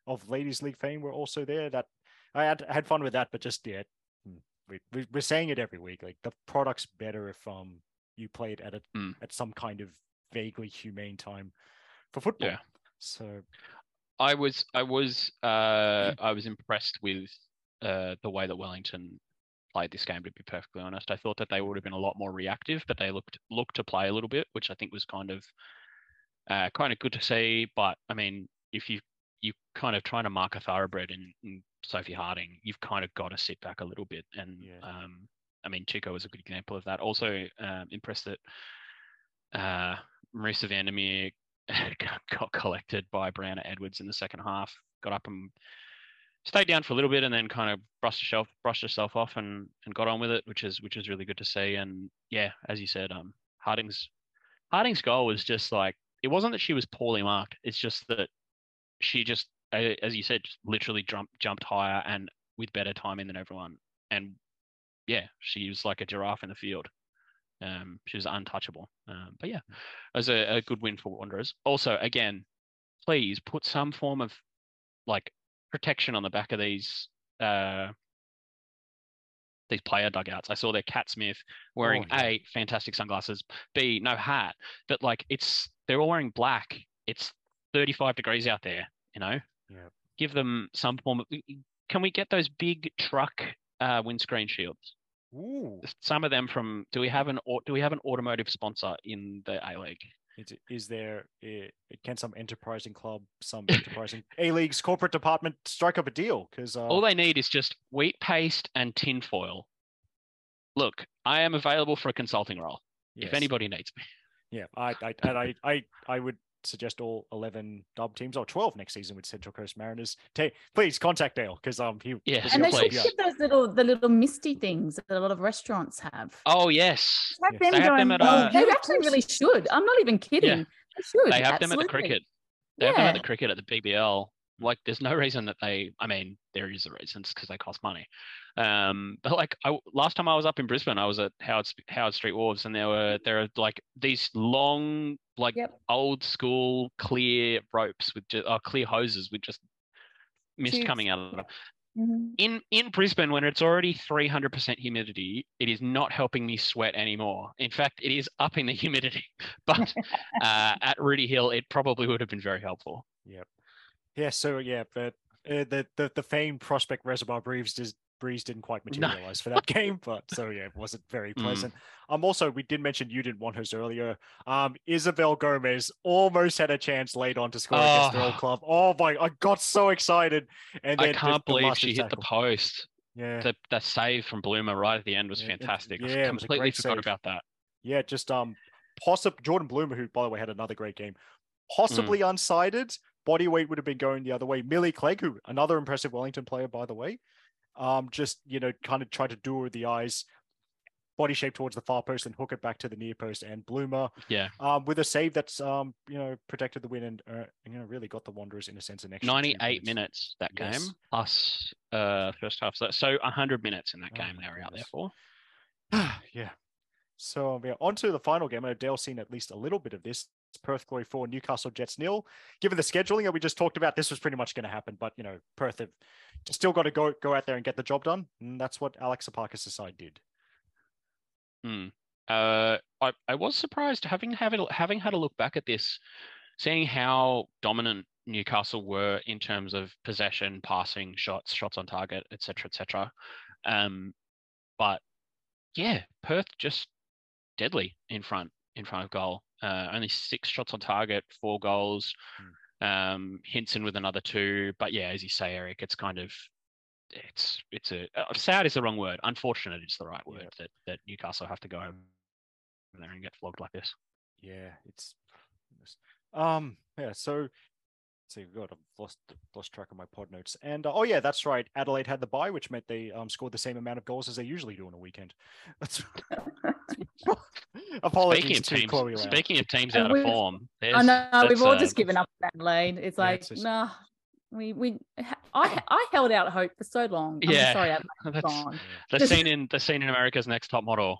Speaker 1: of Ladies League fame were also there. That I had had fun with that, but just yeah, hmm, we, we we're saying it every week. Like the product's better if um you play it at a
Speaker 3: Mm.
Speaker 1: at some kind of vaguely humane time for football.
Speaker 3: Yeah.
Speaker 1: So
Speaker 3: I was I was uh I was impressed with uh the way that Wellington played this game to be perfectly honest. I thought that they would have been a lot more reactive, but they looked looked to play a little bit, which I think was kind of uh kind of good to see. But I mean, if you you kind of trying to mark a thoroughbred in, in Sophie Harding, you've kind of got to sit back a little bit. And
Speaker 1: Yeah.
Speaker 3: um I mean Cicco was a good example of that. Also um impressed that uh Marisa Vandermeer got- [LAUGHS] got collected by Brianna Edwards in the second half. Got up and stayed down for a little bit, and then kind of brushed herself brushed herself off and and got on with it, which is which is really good to see. And yeah, as you said, um, Harding's Harding's goal was just like it wasn't that she was poorly marked. It's just that she just, as you said, just literally jumped jumped higher and with better timing than everyone. And yeah, she was like a giraffe in the field. Um, she was untouchable. Um, but yeah, it was a, a good win for Wanderers. Also, again, please put some form of like protection on the back of these uh these player dugouts. I saw their Cat Smith wearing
Speaker 1: Oh, yeah.
Speaker 3: A fantastic sunglasses, B no hat, but like it's they're all wearing black. It's 35 degrees out there, you know.
Speaker 1: Yeah.
Speaker 3: Give them some form of can we get those big truck uh windscreen shields?
Speaker 1: ooh,
Speaker 3: Some of them from do we have an do we have an automotive sponsor in the A League?
Speaker 1: Is, is there uh, can some enterprising club, some enterprising [LAUGHS] A League's corporate department strike up a deal? Because uh,
Speaker 3: All they need is just wheat paste and tinfoil. Look, I am available for a consulting role if anybody needs me.
Speaker 1: Yeah, I, I, and I, I, I would suggest all 11 dub teams or 12 next season with Central Coast Mariners. Ta- please contact Dale because um he
Speaker 3: yeah
Speaker 2: And they should
Speaker 1: help
Speaker 2: get those little the little misty things that a lot of restaurants have.
Speaker 3: Oh yes,
Speaker 2: Have
Speaker 1: Yes.
Speaker 2: them
Speaker 3: They have them at,
Speaker 2: Oh,
Speaker 3: uh,
Speaker 2: they actually really should. I'm not even kidding.
Speaker 3: Yeah.
Speaker 2: They should.
Speaker 3: they have them at the cricket. They have them at the cricket at the BBL. Like, there's no reason that they. I mean, there is a reason it's because they cost money. Um, but like, I last time I was up in Brisbane, I was at Howard Howard Smith Wharves, and there were there are like these long, like
Speaker 2: Yep.
Speaker 3: old school clear ropes with just uh, clear hoses with just mist
Speaker 2: Tubes.
Speaker 3: coming out of them.
Speaker 2: Mhm.
Speaker 3: in in Brisbane when it's already 300% humidity, it is not helping me sweat anymore. In fact, it is upping the [LAUGHS] humidity. But [LAUGHS] uh, at Rooty Hill, it probably would have been very helpful.
Speaker 1: Yep. Yeah. So yeah, but uh, the the the famed prospect reservoir breeze breeze didn't quite
Speaker 3: No.
Speaker 1: materialize for that [LAUGHS] game, but so yeah, it wasn't very
Speaker 3: Mm.
Speaker 1: pleasant. Um, also we did mention you didn't want hers earlier. Um, Isabel Gomez almost had a chance late on to score against the
Speaker 3: Oh.
Speaker 1: old club. Oh my! I got so excited, and
Speaker 3: I
Speaker 1: then the-
Speaker 3: can't
Speaker 1: the
Speaker 3: believe she hit the post.
Speaker 1: Yeah.
Speaker 3: The, the save from Bloomer right at the end was
Speaker 1: Yeah,
Speaker 3: fantastic. I
Speaker 1: yeah, it was a
Speaker 3: completely forgot
Speaker 1: save.
Speaker 3: about that.
Speaker 1: Yeah, just um, possible Jordan Bloomer, who by the way had another great game,
Speaker 3: Mm.
Speaker 1: possibly unsided. Body weight would have been going the other way. Millie Clegg, who another impressive Wellington player, by the way, um, just you know, kind of tried to do with the eyes, body shape towards the far post and hook it back to the near post. And Bloomer,
Speaker 3: Yeah.
Speaker 1: um, with a save that's um, you know, protected the win and uh, you know, really got the Wanderers in a sense an extra
Speaker 3: 98 minutes that
Speaker 1: Yes.
Speaker 3: game, plus uh, first half. So, so 100 minutes in that
Speaker 1: Oh
Speaker 3: game they were out there for. [SIGHS]
Speaker 1: yeah. So yeah, on to the final game. I know Dale's seen at least a little bit of this. Perth Glory 4, Newcastle Jets nil. Given the scheduling that we just talked about, this was pretty much going to happen. But you know, Perth have still got to go go out there and get the job done. And that's what Alex Epakis' side did.
Speaker 3: Hmm. Uh, I, I was surprised having having having had a look back at this, seeing how dominant Newcastle were in terms of possession, passing, shots, shots on target, etc., etc. Um, but yeah, Perth just deadly in front in front of goal. Uh, only six shots on target, four goals. Um, Hinson with another two. But yeah, as you say, Eric, it's kind of it's it's a uh, sad is the wrong word. Unfortunate is the right word
Speaker 1: Yeah.
Speaker 3: that that Newcastle have to go over there and get flogged like this.
Speaker 1: Yeah, it's um yeah. So see, God, I've lost lost track of my pod notes. And uh, oh yeah, that's right. Adelaide had the bye, which meant they um scored the same amount of goals as they usually do on a weekend. [LAUGHS] That's [LAUGHS] apologies
Speaker 3: Speaking of
Speaker 1: to
Speaker 3: teams,
Speaker 1: Chloe Lau.
Speaker 3: speaking of teams
Speaker 2: And
Speaker 3: out of form,
Speaker 2: I know we've all
Speaker 3: uh,
Speaker 2: just given up on Adelaide. It's
Speaker 1: Yeah,
Speaker 2: like,
Speaker 1: it's just-
Speaker 2: nah, we we I I held out hope for so long. I'm
Speaker 3: Yeah,
Speaker 2: sorry, Adelaide's [LAUGHS]
Speaker 3: that's
Speaker 2: gone.
Speaker 1: Yeah.
Speaker 3: the scene in the scene in America's Next Top Model.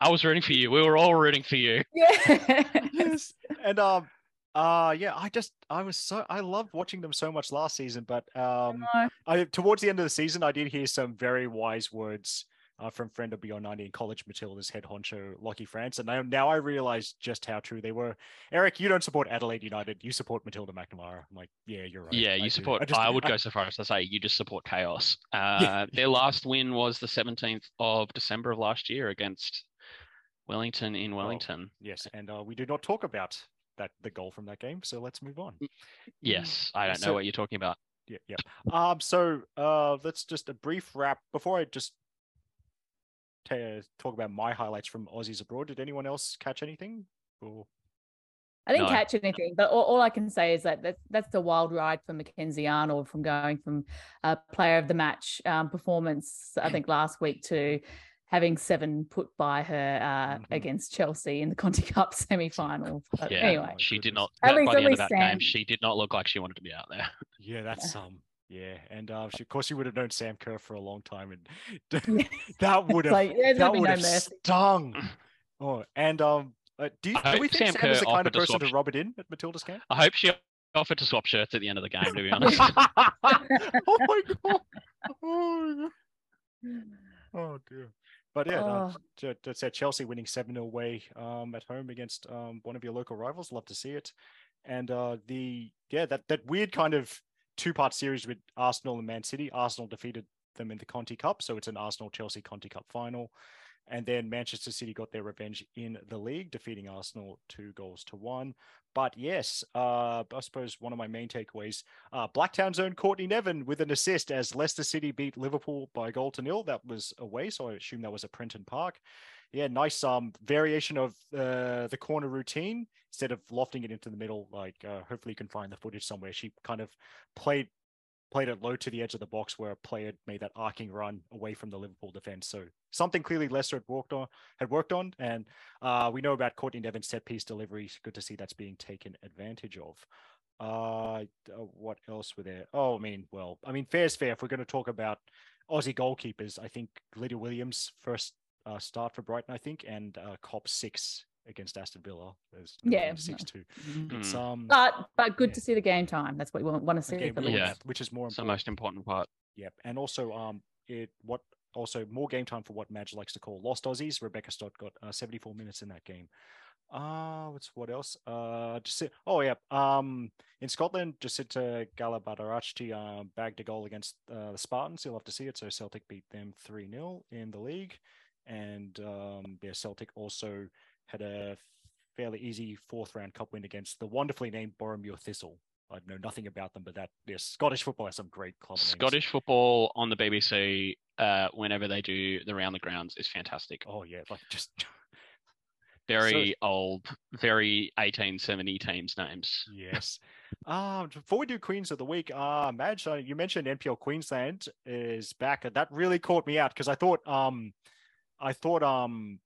Speaker 3: I was rooting for you. We were all rooting for you.
Speaker 2: Yeah.
Speaker 1: yes. And um uh yeah, I just I was so I loved watching them so much last season, but um
Speaker 2: No.
Speaker 1: I towards the end of the season I did hear some very wise words uh, from friend of Beyond 90 and College Matilda's head honcho Lockie France. And now, now I realize just how true they were. Eric, you don't support Adelaide United, you support Matilda McNamara. I'm like, yeah, you're right.
Speaker 3: Yeah,
Speaker 1: I
Speaker 3: you
Speaker 1: do.
Speaker 3: support. I,
Speaker 1: just-
Speaker 3: would go so far as to say you just support chaos. [LAUGHS] Uh, Their last win was the 17th of December of last year against Wellington in Wellington.
Speaker 1: Yes, and uh, we do not talk about that the goal from that game, so let's move on.
Speaker 3: Yes, I don't know what you're talking about.
Speaker 1: Yeah, yeah. Um, so uh, let's just a brief wrap before I just ta- talk about my highlights from Aussies abroad. Did anyone else catch anything? Or
Speaker 2: I didn't
Speaker 3: No.
Speaker 2: catch anything, but all, all I can say is that that's, that's the wild ride for Mackenzie Arnold from going from a player of the match um, performance, I think last week, to having seven put by her uh,
Speaker 1: Mhm.
Speaker 2: against Chelsea in the Conti Cup [LAUGHS] semi final.
Speaker 3: Yeah,
Speaker 2: Anyway,
Speaker 3: she did not.
Speaker 2: At least-
Speaker 3: by the end of that
Speaker 2: Sam-
Speaker 3: game, she did not look like she wanted to be out there. [LAUGHS]
Speaker 1: yeah, that's um, yeah, and uh, she, of course you would have known Sam Kerr for a long time, and [LAUGHS] that would have
Speaker 2: like, there's
Speaker 1: that
Speaker 2: gonna
Speaker 1: would
Speaker 2: no
Speaker 1: have
Speaker 2: mercy.
Speaker 1: stung. Oh, and um, uh, do you do we think
Speaker 3: Sam
Speaker 1: Sam, is the kind of
Speaker 3: offered to
Speaker 1: person to
Speaker 3: sh-
Speaker 1: rub it in at Matilda's camp?
Speaker 3: I hope she offered to swap shirts at the end of the game. To be honest.
Speaker 1: oh my god! Oh, my God. oh dear. But yeah,
Speaker 2: Oh.
Speaker 1: Ch- that's it. Chelsea winning 7 0 away um, at home against um, one of your local rivals. Love to see it. And uh, the, yeah, that, that weird kind of two part series with Arsenal and Man City. Arsenal defeated them in the Conti Cup. So it's an Arsenal Chelsea Conti Cup final. And then Manchester City got their revenge in the league, defeating Arsenal two goals to one. But yes, uh, I suppose one of my main takeaways uh, Blacktown's own Courtney Nevin with an assist as Leicester City beat Liverpool by goal to nil. That was away, so I assume that was at Prenton Park. yeah, nice um variation of uh, the corner routine instead of lofting it into the middle. Like uh, hopefully you can find the footage somewhere. She kind of played played it low to the edge of the box where a player made that arcing run away from the Liverpool defense. So something clearly Leicester had worked on had worked on. And uh, we know about Courtney Nevins set piece delivery. Good to see that's being taken advantage of. Uh, what else were there? Oh, I mean, well, I mean, fair's fair. If we're going to talk about Aussie goalkeepers, I think Lydia Williams first uh, start for Brighton, I think, and uh, Cop six against Aston Villa. There's
Speaker 2: yeah,
Speaker 1: six two.
Speaker 2: Mm-hmm.
Speaker 1: It's um,
Speaker 2: but but good yeah. to see the game time. That's what we want, want to see.
Speaker 1: Game, yeah, which is more.
Speaker 3: It's the most important part.
Speaker 1: Yep, and also um, it what also more game time for what Madge likes to call lost Aussies. Rebecca Stott got uh, 74 minutes in that game. Uh, what's what else? Uh, just oh yeah. Um, in Scotland, Jacynta Galabadaarachchi uh, bagged a goal against uh, the Spartans. You'll have to see it. So Celtic beat them three 0 in the league, and um, yeah, Celtic also had a fairly easy fourth round cup win against the wonderfully named Boroughmuir Thistle. I know nothing about them, but that yeah, Scottish football has some great club names.
Speaker 3: Scottish football on the BBC, uh, whenever they do the round the grounds, is fantastic.
Speaker 1: Oh yeah, like just [LAUGHS]
Speaker 3: very so, old, very 1870 teams names.
Speaker 1: Yes. uh, before we do Queens of the Week, uh, Madge, you mentioned NPL Queensland is back. That really caught me out because I thought, um, I thought, um,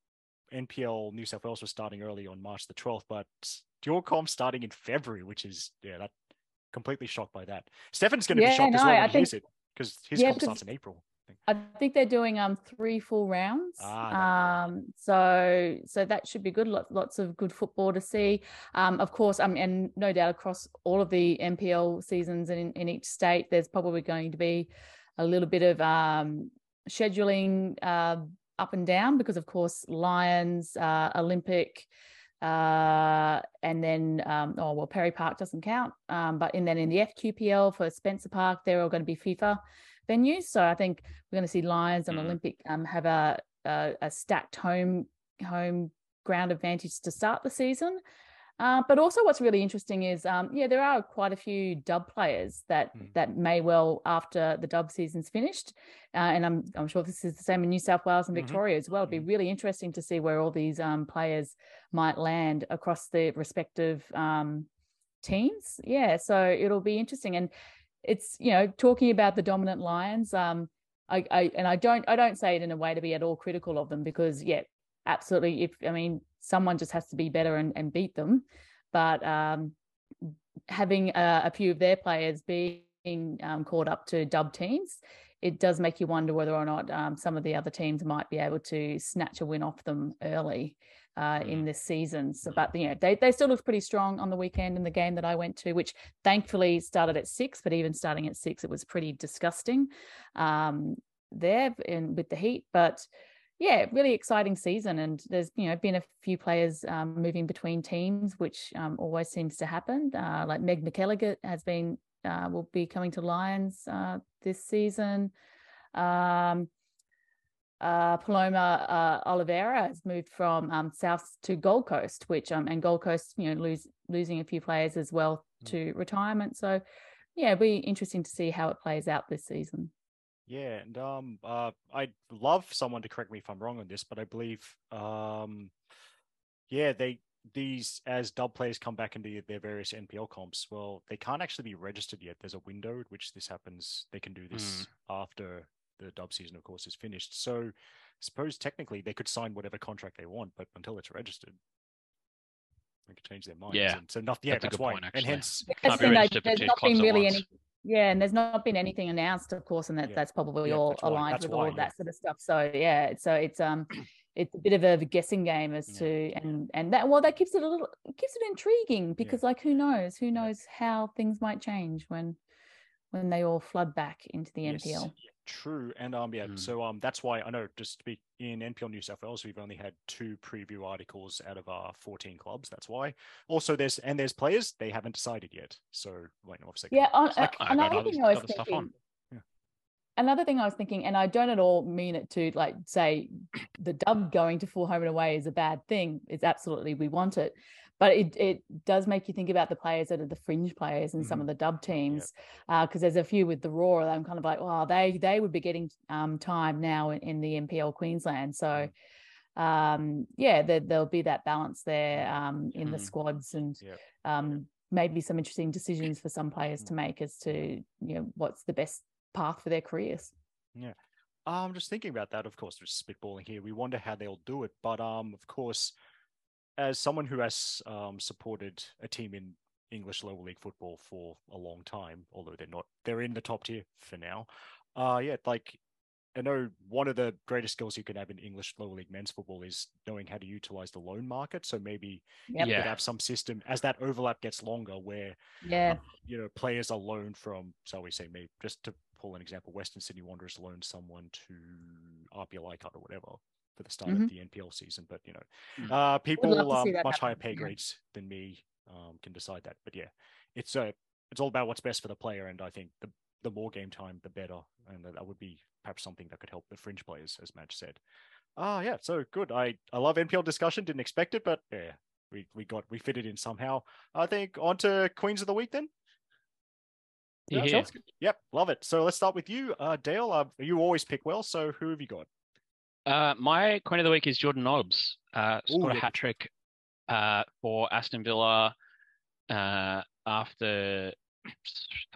Speaker 1: NPL New South Wales was starting early on March the 12th, but Dualcom starting in February, which is yeah, that completely shocked by that. Stefan's going to yeah, be shocked no, as well when he hears it because his yeah, comp starts in April.
Speaker 2: I think they're doing um three full rounds. Ah, um, so so that should be good. Lots lots of good football to see. Um, of course, um, and no doubt across all of the NPL seasons in, in each state, there's probably going to be a little bit of um scheduling uh, up and down because, of course, Lions, uh, Olympic, uh, and then um, oh well, Perry Park doesn't count. Um, but and then in the FQPL for Spencer Park, they're all going to be FIFA venues. So I think we're going to see Lions and mm. Olympic um, have a, a, a stacked home home ground advantage to start the season. Uh, but also, what's really interesting is, um, yeah, there are quite a few dub players that mm. that may well, after the dub season's finished, uh, and I'm I'm sure this is the same in New South Wales and mm-hmm. Victoria as well. It'd be mm-hmm. really interesting to see where all these um, players might land across the respective um, teams. Yeah, so it'll be interesting, and it's you know talking about the dominant Lions. Um, I, I and I don't I don't say it in a way to be at all critical of them because yeah, absolutely. If I mean someone just has to be better and, and beat them. But um, having a, a, few of their players being um, caught up to dub teams, it does make you wonder whether or not um, some of the other teams might be able to snatch a win off them early uh, in mm. this season. So, but you know, they they still looked pretty strong on the weekend in the game that I went to, which thankfully started at six. But even starting at six, it was pretty disgusting um, there in with the heat. But yeah, really exciting season. And there's, you know, been a few players um, moving between teams, which um, always seems to happen. Uh, like Meg McElligott has been, uh, will be coming to Lions uh, this season. Um, uh, Paloma uh, Oliveira has moved from um, South to Gold Coast, which um, and Gold Coast, you know, lose losing a few players as well mm. to retirement. So, yeah, it'll be interesting to see how it plays out this season.
Speaker 1: Yeah, and um, uh, I'd love someone to correct me if I'm wrong on this, but I believe, um, yeah, they these as dub players come back into their various NPL comps. Well, they can't actually be registered yet. There's a window at which this happens. They can do this mm. after the dub season, of course, is finished. So, I suppose technically they could sign whatever contract they want, but until it's registered, they could change their minds.
Speaker 3: Yeah,
Speaker 1: and so nothing. Yeah, that's, that's why. Point,
Speaker 2: and hence, there's not been really any yeah, and there's not been anything announced, of course, and that yeah. that's probably yeah, all that's aligned with why, all of that sort of stuff. So yeah, so it's um [CLEARS THROAT] it's a bit of a guessing game as to and and that well that keeps it a little keeps it intriguing because like who knows who knows how things might change when when they all flood back into the yes. NPL.
Speaker 1: True, and um, yeah, mm. so um, that's why I know just to be in NPL New South Wales, we've only had two preview articles out of our 14 clubs. That's why. Also, there's and there's players they haven't decided yet. So wait, no, second.
Speaker 2: Yeah, on, like, uh, another thing I was thinking. Yeah. Another thing I was thinking, and I don't at all mean it to like say the dub going to full home and away is a bad thing. It's absolutely we want it, but it, it does make you think about the players that are the fringe players and mm-hmm. some of the dub teams because uh, there's a few with the Roar i'm kind of like wow they they would be getting um, time now in, in, the npl queensland so um, yeah, there, will be that balance there um, in mm. the squads and um, maybe some interesting decisions for some players to make as to you know what's the best path for their careers.
Speaker 1: Yeah. I'm just thinking about that. Of course, there's spitballing here. We wonder how they'll do it, but um, of course, as someone who has um, supported a team in English lower league football for a long time, although they're not, they're in the top tier for now. Uh, yeah, like I know one of the greatest skills you can have in English lower league men's football is knowing how to utilize the loan market. So maybe yep. you could have some system as that overlap gets longer, where
Speaker 2: yeah,
Speaker 1: um, you know, players are loaned from. So we say maybe just to pull an example, Western Sydney Wanderers loaned someone to APIA Leichhardt or whatever for the start mm-hmm. of the NPL season. But you know, mm. uh, people um, much higher pay grades yeah. than me um, can decide that. But yeah, it's a uh, it's all about what's best for the player, and I think the the more game time, the better, and that would be perhaps something that could help the fringe players, as Madge said. Ah, yeah, so good. I I love NPL discussion. Didn't expect it, but yeah, we we got we fitted in somehow. I think on to Queens of the Week then.
Speaker 3: Yeah, yeah.
Speaker 1: Yep, love it. So let's start with you, uh, Dale. Uh, you always pick well, so who have you got?
Speaker 3: Uh, my Queen of the Week is Jordan Nobbs. Uh, scored Ooh, a hat trick uh, for Aston Villa uh, after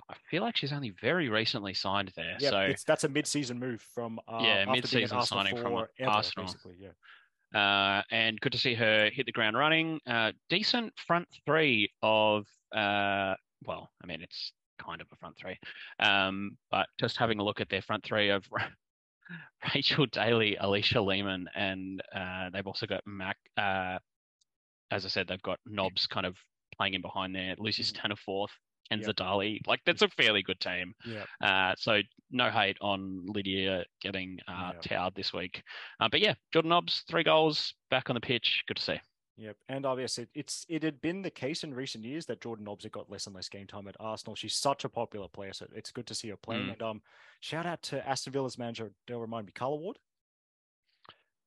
Speaker 3: I feel like she's only very recently signed there.
Speaker 1: Yeah,
Speaker 3: so
Speaker 1: that's a mid-season move from uh,
Speaker 3: yeah, mid-season signing from
Speaker 1: ever,
Speaker 3: Arsenal.
Speaker 1: Basically, yeah.
Speaker 3: Uh, and good to see her hit the ground running. Uh, decent front three of, uh, well, I mean, it's kind of a front three, um, but just having a look at their front three of [LAUGHS] Rachel Daly, Alisha Lehmann, and uh, they've also got Mac. Uh, as I said, they've got Nobbs kind of playing in behind there. Lucy's mm-hmm. fourth and yep. Zadali. Like that's a fairly good team.
Speaker 1: Yeah.
Speaker 3: Uh, so no hate on Lydia getting uh, yep. towed this week. Uh, but yeah, Jordan Nobbs, three goals, back on the pitch. Good to see.
Speaker 1: Yep, and obviously it's it had been the case in recent years that Jordan Nobbs had got less and less game time at Arsenal. She's such a popular player, so it's good to see her playing. Mm. And um, shout out to Aston Villa's manager. They'll remind me, Carla Ward.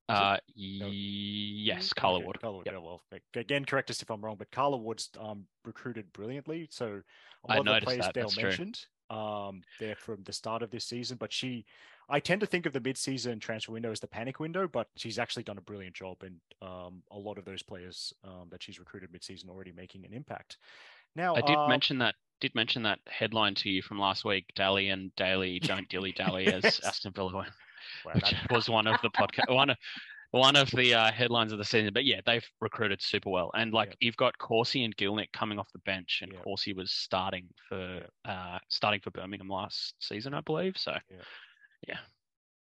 Speaker 3: Uh, no. yes, Carla okay, Ward.
Speaker 1: Carla Ward. Yep. Yeah, well, again, correct us if I'm wrong, but Carla Ward's um, recruited brilliantly. So a lot I of the players Dale mentioned, um, they're from the start of this season. But she, I tend to think of the mid-season transfer window as the panic window, but she's actually done a brilliant job, and um, a lot of those players um, that she's recruited mid-season already making an impact. Now,
Speaker 3: I did uh, mention that did mention that headline to you from last week. Daly and Daly don't dilly dally [LAUGHS] as Aston Villa Wow, which that... was one of the podcast one of one of the uh, headlines of the season. But yeah, they've recruited super well, and like yeah. you've got Corsie and Gielnik coming off the bench, and yeah. Corsie was starting for uh, starting for Birmingham last season, I believe. So yeah,
Speaker 1: yeah,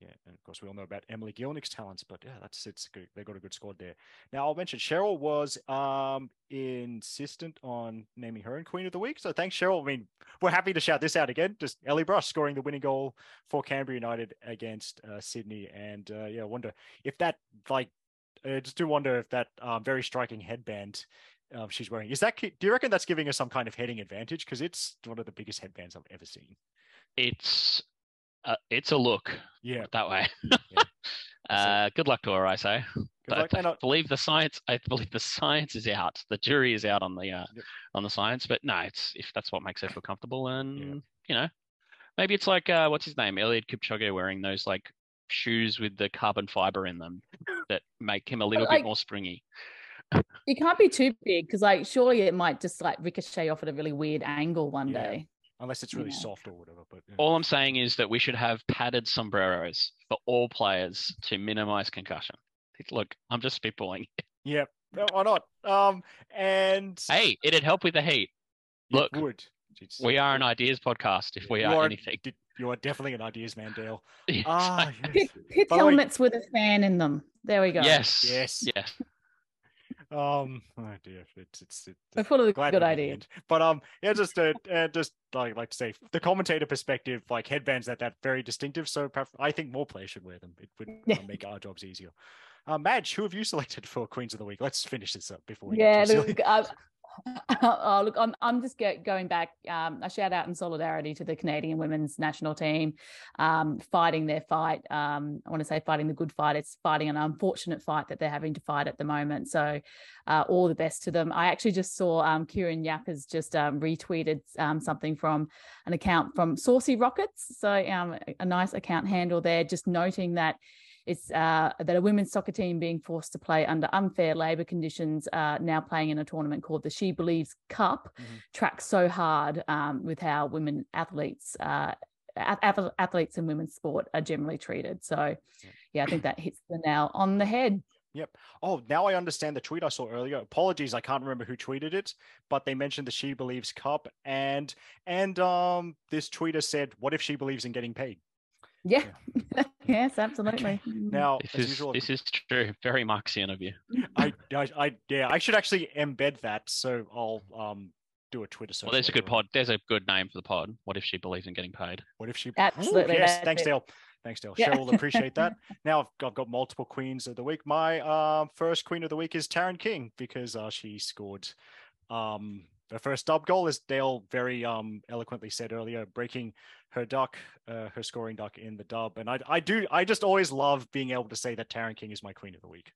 Speaker 1: Yeah, and of course we all know about Emily Gielnik's talents, but yeah, that's it's good. They got a good squad there. Now I'll mention Cheryl was um insistent on naming her in Queen of the Week, so thanks Cheryl. I mean, we're happy to shout this out again. Just Ellie Brush scoring the winning goal for Canberra United against uh, Sydney, and uh, yeah, I wonder if that like I just do wonder if that um, very striking headband um, she's wearing is that. Do you reckon that's giving her some kind of heading advantage? Because it's one of the biggest headbands I've ever seen.
Speaker 3: It's uh, it's a look.
Speaker 1: Yeah,
Speaker 3: that way. Yeah. [LAUGHS] uh, good luck to her, I say. But I believe the science. I believe the science is out. The jury is out on the uh, yep. on the science. But no, it's if that's what makes her feel comfortable, and yeah. you know, maybe it's like uh, what's his name, Eliud Kipchoge, wearing those like shoes with the carbon fiber in them that make him a little like, bit more springy.
Speaker 2: It can't be too big because, like, surely it might just like ricochet off at a really weird angle one yeah. day
Speaker 1: unless it's really yeah. soft or whatever. But
Speaker 3: yeah. all I'm saying is that we should have padded sombreros for all players to minimize concussion. Look, I'm just spitballing. [LAUGHS]
Speaker 1: Yeah, why not? Um, and
Speaker 3: hey, it'd help with the heat. Look,
Speaker 1: would.
Speaker 3: we are an ideas podcast. If we are, are, anything,
Speaker 1: you are definitely an ideas man, Dale. [LAUGHS]
Speaker 2: ah, yes. pit, pit helmets way, with a fan in them. There we go.
Speaker 3: Yes,
Speaker 1: yes,
Speaker 3: yes.
Speaker 1: Um, oh dear, it's it's. it's
Speaker 2: We're full of good ideas.
Speaker 1: But um, yeah, just uh, [LAUGHS] uh, just like like to say the commentator perspective, like headbands that that very distinctive. So I think more players should wear them. It would yeah. uh, make our jobs easier. Uh, Madge, who have you selected for Queens of the Week? Let's finish this up before we.
Speaker 2: Yeah, look, [LAUGHS] oh, look, I'm, I'm just get, going back. Um, a shout out in solidarity to the Canadian women's national team, um, fighting their fight. Um, I want to say fighting the good fight. It's fighting an unfortunate fight that they're having to fight at the moment. So, uh, all the best to them. I actually just saw um, Kieran Yap has just um, retweeted um, something from an account from Saucy Rockets. So, a nice account handle there, just noting that it's uh, that a women's soccer team being forced to play under unfair labour conditions, uh, now playing in a tournament called the She Believes Cup, mm-hmm. tracks so hard um, with how women athletes. Uh, athletes in women's sport are generally treated. So, yeah, I think that hits the nail on the head.
Speaker 1: Yep. Oh, now I understand the tweet I saw earlier. Apologies, I can't remember who tweeted it, but they mentioned the She Believes Cup, and and um, this tweeter said, "What if she believes in getting paid?"
Speaker 2: Yeah. yeah. [LAUGHS] yes, absolutely. Okay.
Speaker 1: Mm. Now,
Speaker 3: this is usual, this is true. Very Marxian of you.
Speaker 1: I, I, I, yeah, I should actually embed that. So I'll um do a Twitter search.
Speaker 3: Well, there's a good pod. There's a good name for the pod. What if she believes in getting paid?
Speaker 1: What if she? [LAUGHS]
Speaker 2: Absolutely.
Speaker 1: Ooh, yes. Thanks, Dale. Thanks, Dale. Yeah. will appreciate that. [LAUGHS] now I've got, I've got, multiple queens of the week. My uh, first queen of the week is Taren King because uh, she scored um, her first dub goal, as Dale very um, eloquently said earlier, breaking her duck, uh, her scoring duck in the dub. And I, I do, I just always love being able to say that Taren King is my queen of the week.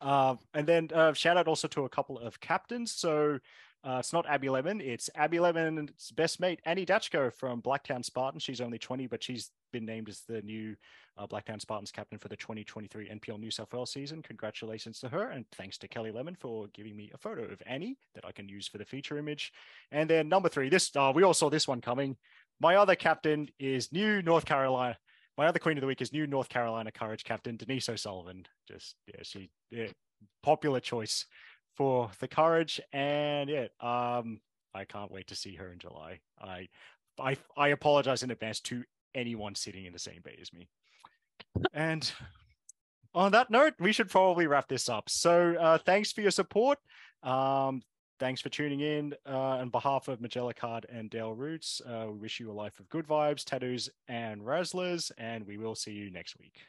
Speaker 1: Uh, and then uh, shout out also to a couple of captains. So uh, it's not Abby Lemon. It's Abby Lemon's best mate, Annie Dachko from Blacktown Spartan. She's only 20, but she's been named as the new uh, Blacktown Spartans captain for the 2023 NPL New South Wales season. Congratulations to her. And thanks to Kelly Lemon for giving me a photo of Annie that I can use for the feature image. And then number three, this uh, we all saw this one coming. My other captain is new North Carolina. My other queen of the week is new North Carolina Courage captain Denise O'Sullivan. Just yeah, she yeah, popular choice for the courage and yeah um i can't wait to see her in july. I i i apologize in advance to anyone sitting in the same bay as me. And on that note we should probably wrap this up. So uh thanks for your support. Um thanks for tuning in uh, on behalf of Magella Card and Dale Roots. Uh, we wish you a life of good vibes, tattoos, and razzlers, and we will see you next week.